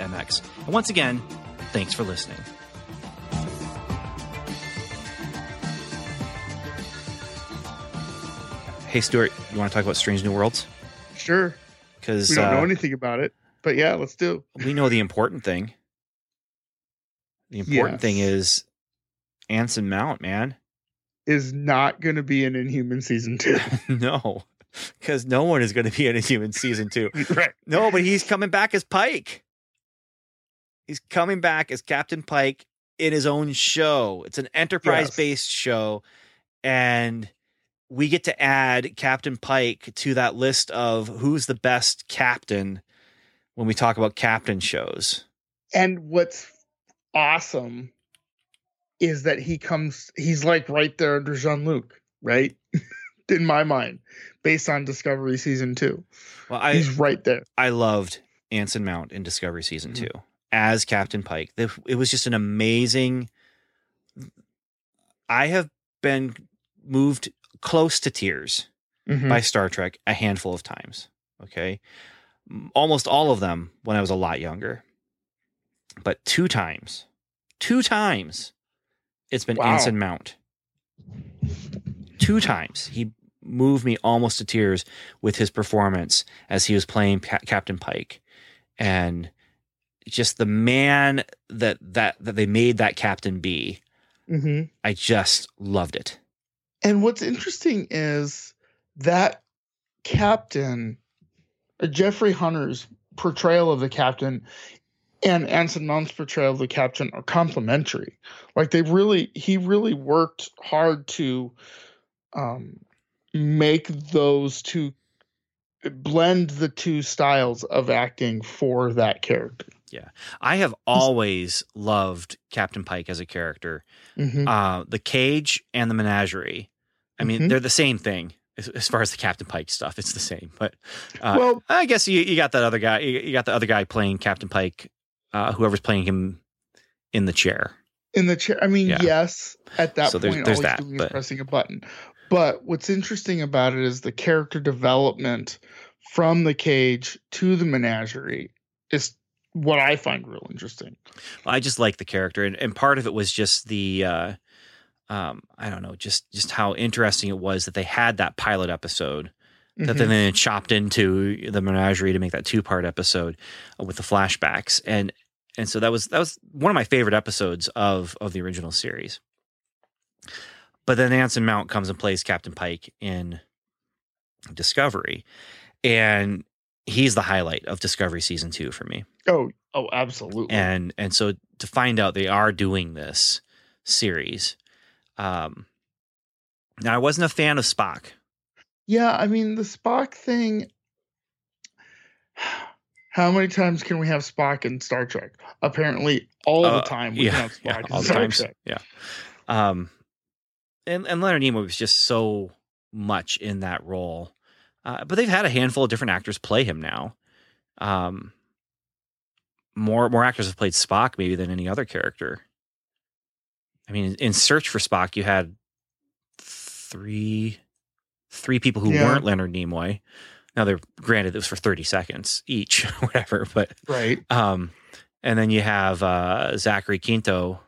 And once again, thanks for listening. Hey, Stuart, you want to talk about Strange New Worlds? Sure. Because We don't uh, know anything about it, but yeah, let's do. we know the important thing. The important Yes. thing is Anson Mount, man. Is not going to be in Inhuman season two. <laughs> no, because no one is going to be in a human season two. <laughs> right. No, but he's coming back as Pike. He's coming back as Captain Pike in his own show. It's an enterprise based show. And we get to add Captain Pike to that list of who's the best captain when we talk about captain shows. And what's awesome is that he comes, he's like right there under Jean Luc, right? <laughs> in my mind, based on Discovery season two. Well, I he's right there. I loved Anson Mount in Discovery season Mhm. 2 as Captain Pike. It was just an amazing. I have been moved close to tears Mhm. by Star Trek a handful of times. Okay. Almost all of them when I was a lot younger. But two times, two times, it's been Wow. Anson Mount. Two times. He moved me almost to tears with his performance as he was playing Ca- Captain Pike. And just the man that, that that they made that captain be, Mhm. I just loved it. And what's interesting is that captain, uh, Jeffrey Hunter's portrayal of the captain and Anson Mount's portrayal of the captain are complementary. Like they really, he really worked hard to um, make those two blend the two styles of acting for that character. I have always loved Captain Pike as a character. Mhm. Uh, the cage and the menagerie. I mean, Mhm. they're the same thing as, as far as the Captain Pike stuff. It's the same, but uh, well, I guess you, you got that other guy. You, you got the other guy playing Captain Pike. Uh, whoever's playing him in the chair. in the chair. I mean, Yeah. yes, at that So point, there's all that, doing but- is pressing a button. But what's interesting about it is the character development from the cage to the menagerie is what I find real interesting. I just like the character, and, and part of it was just the, uh, um, I don't know, just just how interesting it was that they had that pilot episode that Mhm. they then chopped into the menagerie to make that two part episode with the flashbacks, and and so that was that was one of my favorite episodes of of the original series. But then Anson Mount comes and plays Captain Pike in Discovery, and he's the highlight of Discovery season two for me oh, oh, absolutely. and and so to find out they are doing this series um now i wasn't a fan of spock yeah, I mean the Spock thing. <sighs> How many times can we have Spock in Star Trek? Apparently, all Uh, the time we yeah, have Spock yeah, in all the Star times Trek. yeah um and and leonard nimoy was just so much in that role uh, but they've had a handful of different actors play him now um more more actors have played spock maybe than any other character i mean in search for spock you had three three people who Yeah. weren't Leonard Nimoy. Now they're granted it was for 30 seconds each, <laughs> whatever, but Right. um and then you have uh Zachary Quinto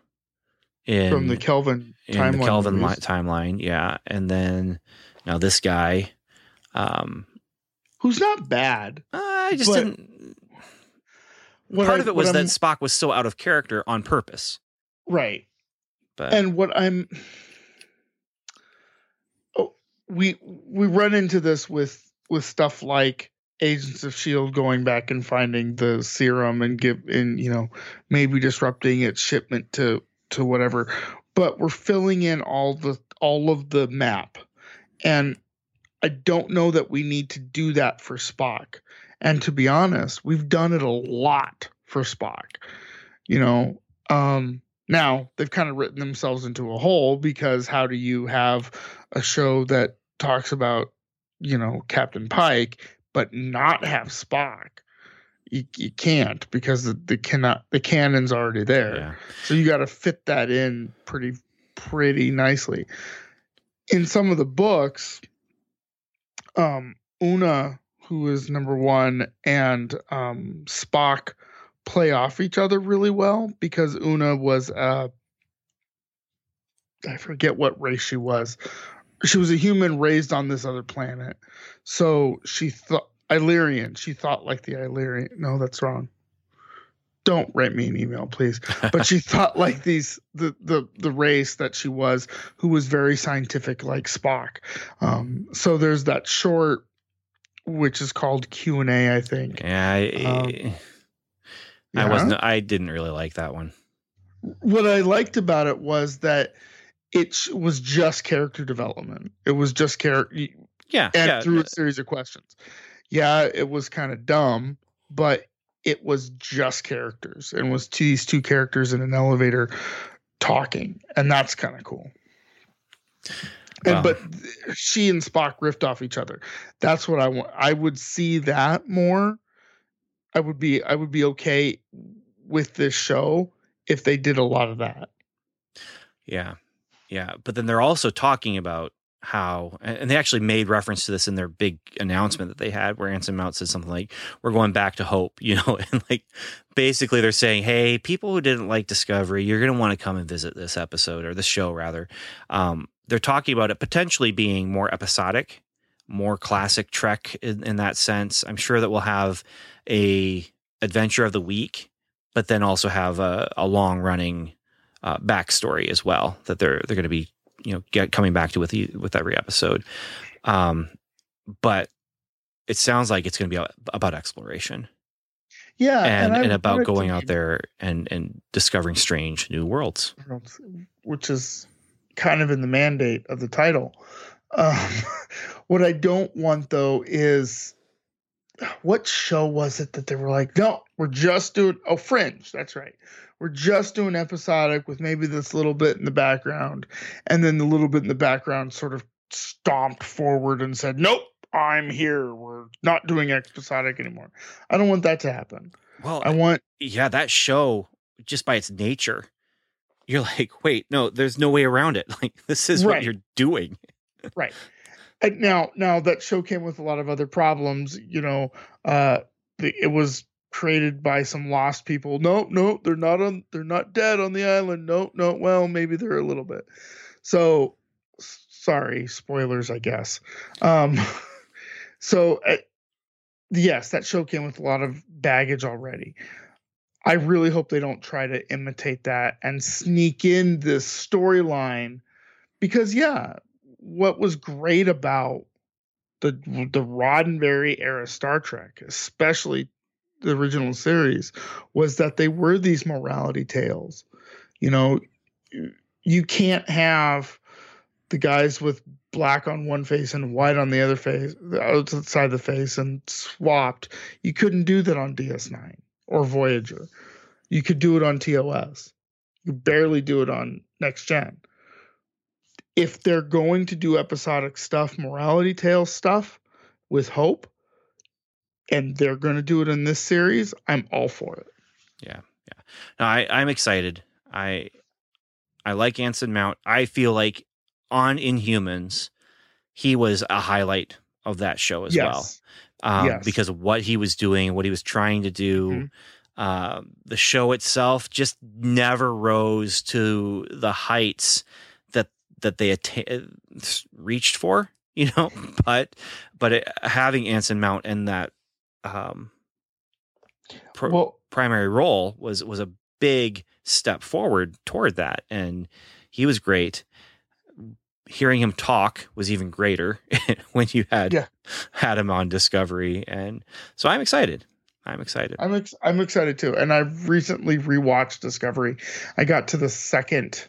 in From the Kelvin in timeline. the Kelvin li- timeline, yeah. And then now this guy um Who's not bad. I just didn't What part I- of it was that I'm- Spock was so out of character on purpose. Right. But and what I'm oh we we run into this with with stuff like Agents of Shield going back and finding the serum and give and you know maybe disrupting its shipment to to whatever but we're filling in all the all of the map and I don't know that we need to do that for Spock and to be honest we've done it a lot for Spock you know um now they've kind of written themselves into a hole because how do you have a show that talks about, you know, Captain Pike, but not have Spock? You, you can't because the, the cannot the canon's already there. yeah. So you got to fit that in pretty pretty nicely. In some of the books, um, Una, who is number one, and um, Spock play off each other really well because Una was uh, I forget what race she was. She was a human raised on this other planet, so she thought Illyrian. She thought like the Illyrian. No, that's wrong. Don't write me an email, please but she <laughs> thought like these the the the race that she was who was very scientific like spock um so there's that short which is called q&a i think Yeah, I, Um, I Yeah? wasn't. I didn't really like that one. what i liked about it was that it was just character development it was just character Yeah, and yeah. through a series of questions yeah it was kind of dumb but it was just characters and was to these two characters in an elevator talking and that's kind of cool and Wow. but she and spock riffed off each other that's what i want i would see that more i would be i would be okay with this show if they did a lot of that Yeah. Yeah. But then they're also talking about how, and they actually made reference to this in their big announcement that they had, where Anson Mount said something like, We're going back to hope, <laughs> you know, and like basically they're saying, Hey, people who didn't like Discovery, you're going to want to come and visit this episode or this show, rather. Um, they're talking about it potentially being more episodic, more classic Trek in, in that sense. I'm sure that we'll have a adventure of the week, but then also have a, a long running uh, backstory as well that they're they're going to be you know get coming back to with the, with every episode. Um, but it sounds like it's going to be about, exploration yeah and, I and, about going out there and and discovering strange new worlds. which is kind of in the mandate of the title. Um, <laughs> what I don't want though is what show was it that they were like, no, we're just doing oh Fringe, that's right. We're just doing episodic with maybe this little bit in the background, and then the little bit in the background sort of stomped forward and said, Nope, I'm here. We're not doing episodic anymore. I don't want that to happen. Well, I want yeah, that show just by its nature, you're like, wait, no, there's no way around it. <laughs> Like this is what you're doing. <laughs> Right. And now, now that show came with a lot of other problems. You know, uh, the, it was created by some lost people. No, no, they're not on. They're not dead on the island. No, no. Well, maybe they're a little bit. So, sorry, spoilers, I guess. Um, <laughs> so, uh, yes, that show came with a lot of baggage already. I really hope they don't try to imitate that and sneak in this storyline because yeah, what was great about the the Roddenberry era Star Trek, especially the original series, was that they were these morality tales. You know, you- can't have the guys with black on one face and white on the other face, the outside side of the face, and swapped. You couldn't do that on DS9 or Voyager. You could do it on TOS. You barely do it on Next Gen if they're going to do episodic stuff, morality tale stuff with hope, and they're going to do it in this series, I'm all for it. Yeah, yeah. No, I, I'm excited. I I like Anson Mount. I feel like on Inhumans, he was a highlight of that show as well yes. Um, Yes. because of what he was doing, what he was trying to do. Mhm. Um, the show itself just never rose to the heights that that they atta- reached for, <laughs> you know. But but it, having Anson Mount in that um, pro- Well, primary role was was a big step forward toward that, and he was great. Hearing him talk was even greater <laughs> when you had Yeah. had him on Discovery, and so I'm excited. I'm excited. I'm ex- I'm excited too, and I've recently rewatched Discovery. I got to the second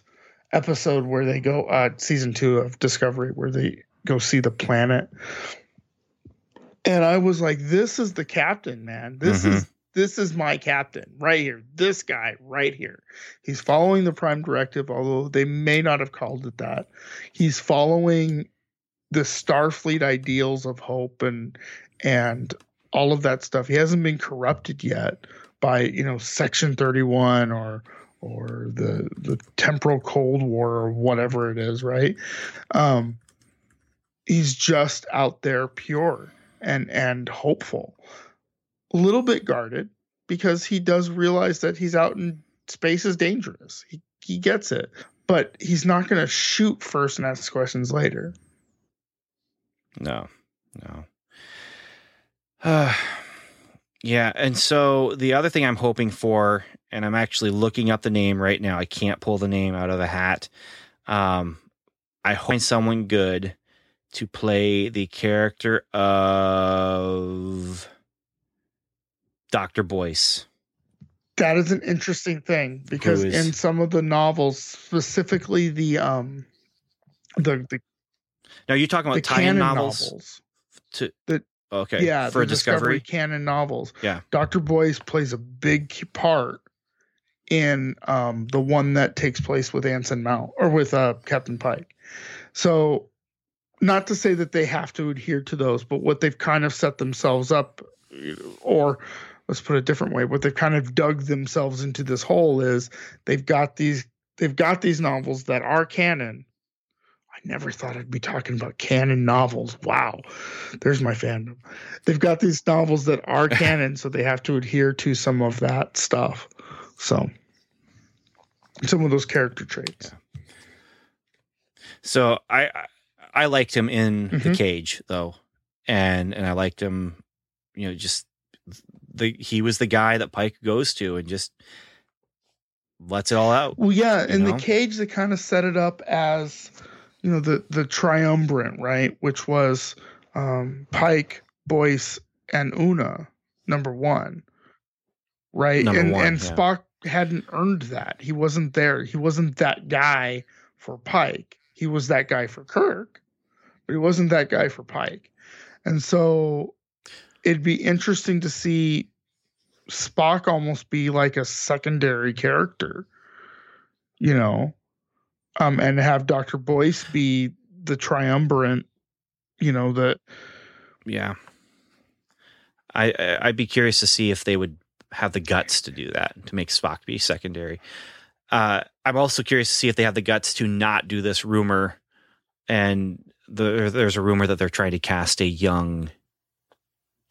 episode where they go, uh, season two of Discovery, where they go see the planet, and I was like, "This is the captain, man. This Mhm. is this is my captain right here. This guy right here. He's following the Prime Directive, although they may not have called it that. He's following the Starfleet ideals of hope and and all of that stuff. He hasn't been corrupted yet by you know Section Thirty One or or the the temporal Cold War or whatever it is, right? Um, he's just out there pure and and hopeful, little bit guarded because he does realize that he's out in space is dangerous. He he gets it, but he's not going to shoot first and ask questions later. No, no. Uh, <sighs> yeah. And so the other thing I'm hoping for, and I'm actually looking up the name right now, I can't pull the name out of the hat. Um, I hope someone good to play the character of Dr. Boyce. that is an interesting thing because is- in some of the novels, specifically the um the the, Now you're talking about tie-in canon novels, novels, to the- okay yeah, for the Discovery. canon novels. Yeah. Doctor Boyce plays a big part in um the one that takes place with Anson Mount or with uh Captain Pike. So not to say that they have to adhere to those, but what they've kind of set themselves up, or let's put it a different way, what they've kind of dug themselves into this hole is they've got these they've got these novels that are canon. I never thought I'd be talking about canon novels. Wow, there's my fandom. They've got these novels that are <laughs> canon, so they have to adhere to some of that stuff. So some of those character traits. So I I, liked him in the Mhm. cage though, and and I liked him, you know, just the he was the guy that Pike goes to and just lets it all out. Well, yeah, in know? the cage they kind of set it up as you know the the triumvirate, right? Which was um, Pike, Boyce, and Una, number one, right? Number and one, and yeah. Spock hadn't earned that. He wasn't there. He wasn't that guy for Pike. He was that guy for Kirk, but he wasn't that guy for Pike. And so it'd be interesting to see Spock almost be like a secondary character, you know, um, and have Dr. Boyce be the triumvirate, you know, that Yeah, I I- I'd be curious to see if they would have the guts to do that to make Spock be secondary. Uh, I'm also curious to see if they have the guts to not do this rumor, and the, there's a rumor that they're trying to cast a young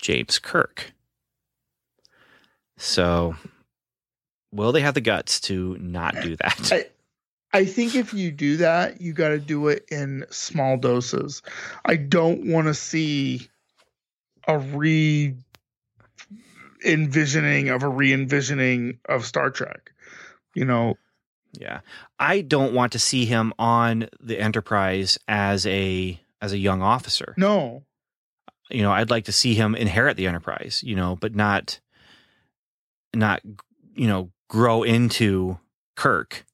James Kirk. So, will they have the guts to not do that? I, I think if you do that, you got to do it in small doses. I don't want to see a re envisioning of a re envisioning of Star Trek. You know, Yeah. I don't want to see him on the Enterprise as a as a young officer. no, You know, I'd like to see him inherit the Enterprise, you know, but not not you know, grow into Kirk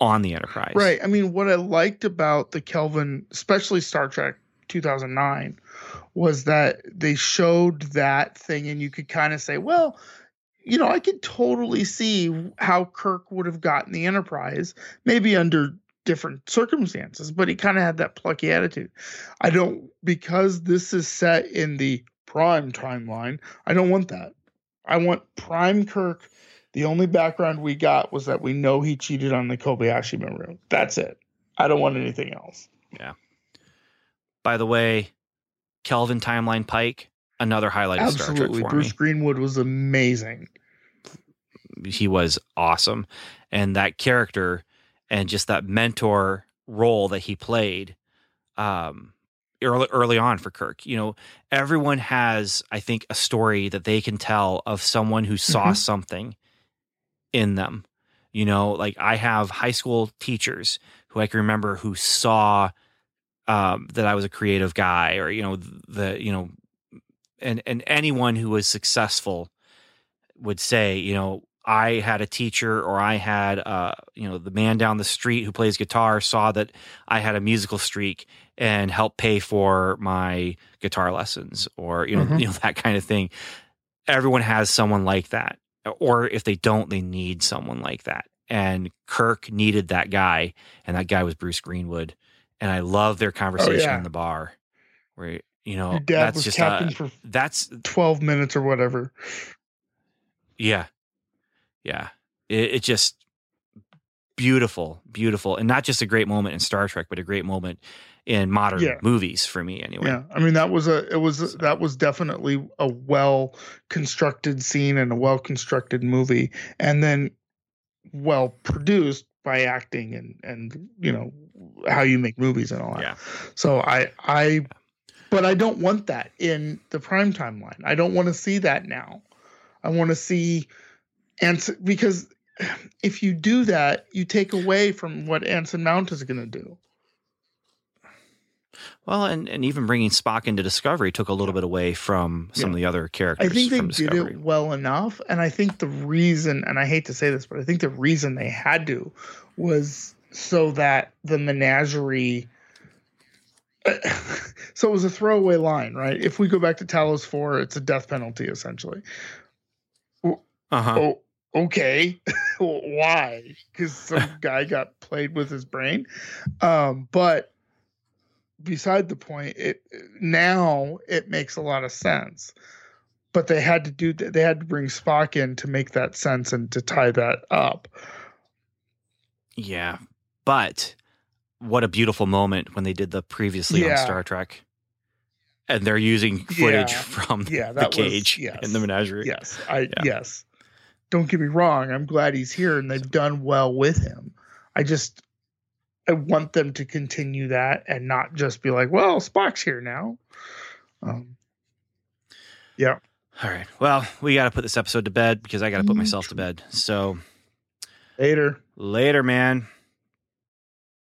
on the Enterprise. Right. I mean, what I liked about the Kelvin, especially Star Trek 2009, was that they showed that thing, and you could kind of say, well, you know, I could totally see how Kirk would have gotten the Enterprise, maybe under different circumstances, but he kind of had that plucky attitude. I don't, because this is set in the prime timeline, I don't want that. I want prime Kirk. The only background we got was that we know he cheated on the Kobayashi Maru. That's it. I don't want anything else. Yeah. By the way, Kelvin Timeline Pike, another highlight of Star Trek Absolutely. for Bruce me. Greenwood was amazing. He was awesome, and that character and just that mentor role that he played um, early early on for Kirk. You know, everyone has, I think, a story that they can tell of someone who saw Mhm. something in them. You know, like I have high school teachers who I can remember who saw um, that I was a creative guy, or you know, the you know, and and anyone who was successful would say, you know, I had a teacher or I had uh, you know, the man down the street who plays guitar saw that I had a musical streak and helped pay for my guitar lessons or you know, Mhm. you know <laughs> that kind of thing. Everyone has someone like that. Or if they don't, they need someone like that. And Kirk needed that guy, and that guy was Bruce Greenwood. And I love their conversation yeah. in the bar where you know Your dad that's was just captain uh, for that's 12 minutes or whatever. Yeah. Yeah. It, it just beautiful, beautiful. And not just a great moment in Star Trek, but a great moment in modern Yeah. movies for me anyway. Yeah, I mean that was a it was that was definitely a well constructed scene and a well constructed movie, and then well produced by acting and and you know how you make movies and all that. Yeah. So I I, but I don't want that in the prime timeline. I don't want to see that now. I want to see, Anson because if you do that, you take away from what Anson Mount is going to do. Well, and, and even bringing Spock into Discovery took a little bit away from some of the other characters. I think they did it well enough, and I think the reason, and I hate to say this, but I think the reason they had to was so that the menagerie. <laughs> so it was a throwaway line, right? If we go back to Talos Four, it's a death penalty essentially. Uh-huh. Oh, okay. <laughs> Why? Because some <laughs> guy got played with his brain. Um, but beside the point, it now it makes a lot of sense. But they had to do that. They had to bring Spock in to make that sense and to tie that up. Yeah. But what a beautiful moment when they did the previously on Star Trek. And they're using footage Yeah. from Yeah, the that was- cage yes. in the menagerie. Yes, I Yeah. yes. Don't get me wrong. I'm glad he's here, and they've done well with him. I just I want them to continue that and not just be like, "Well, Spock's here now." Um, yeah, All right. Well, we got to put this episode to bed because I got to put myself to bed. So later. later, man.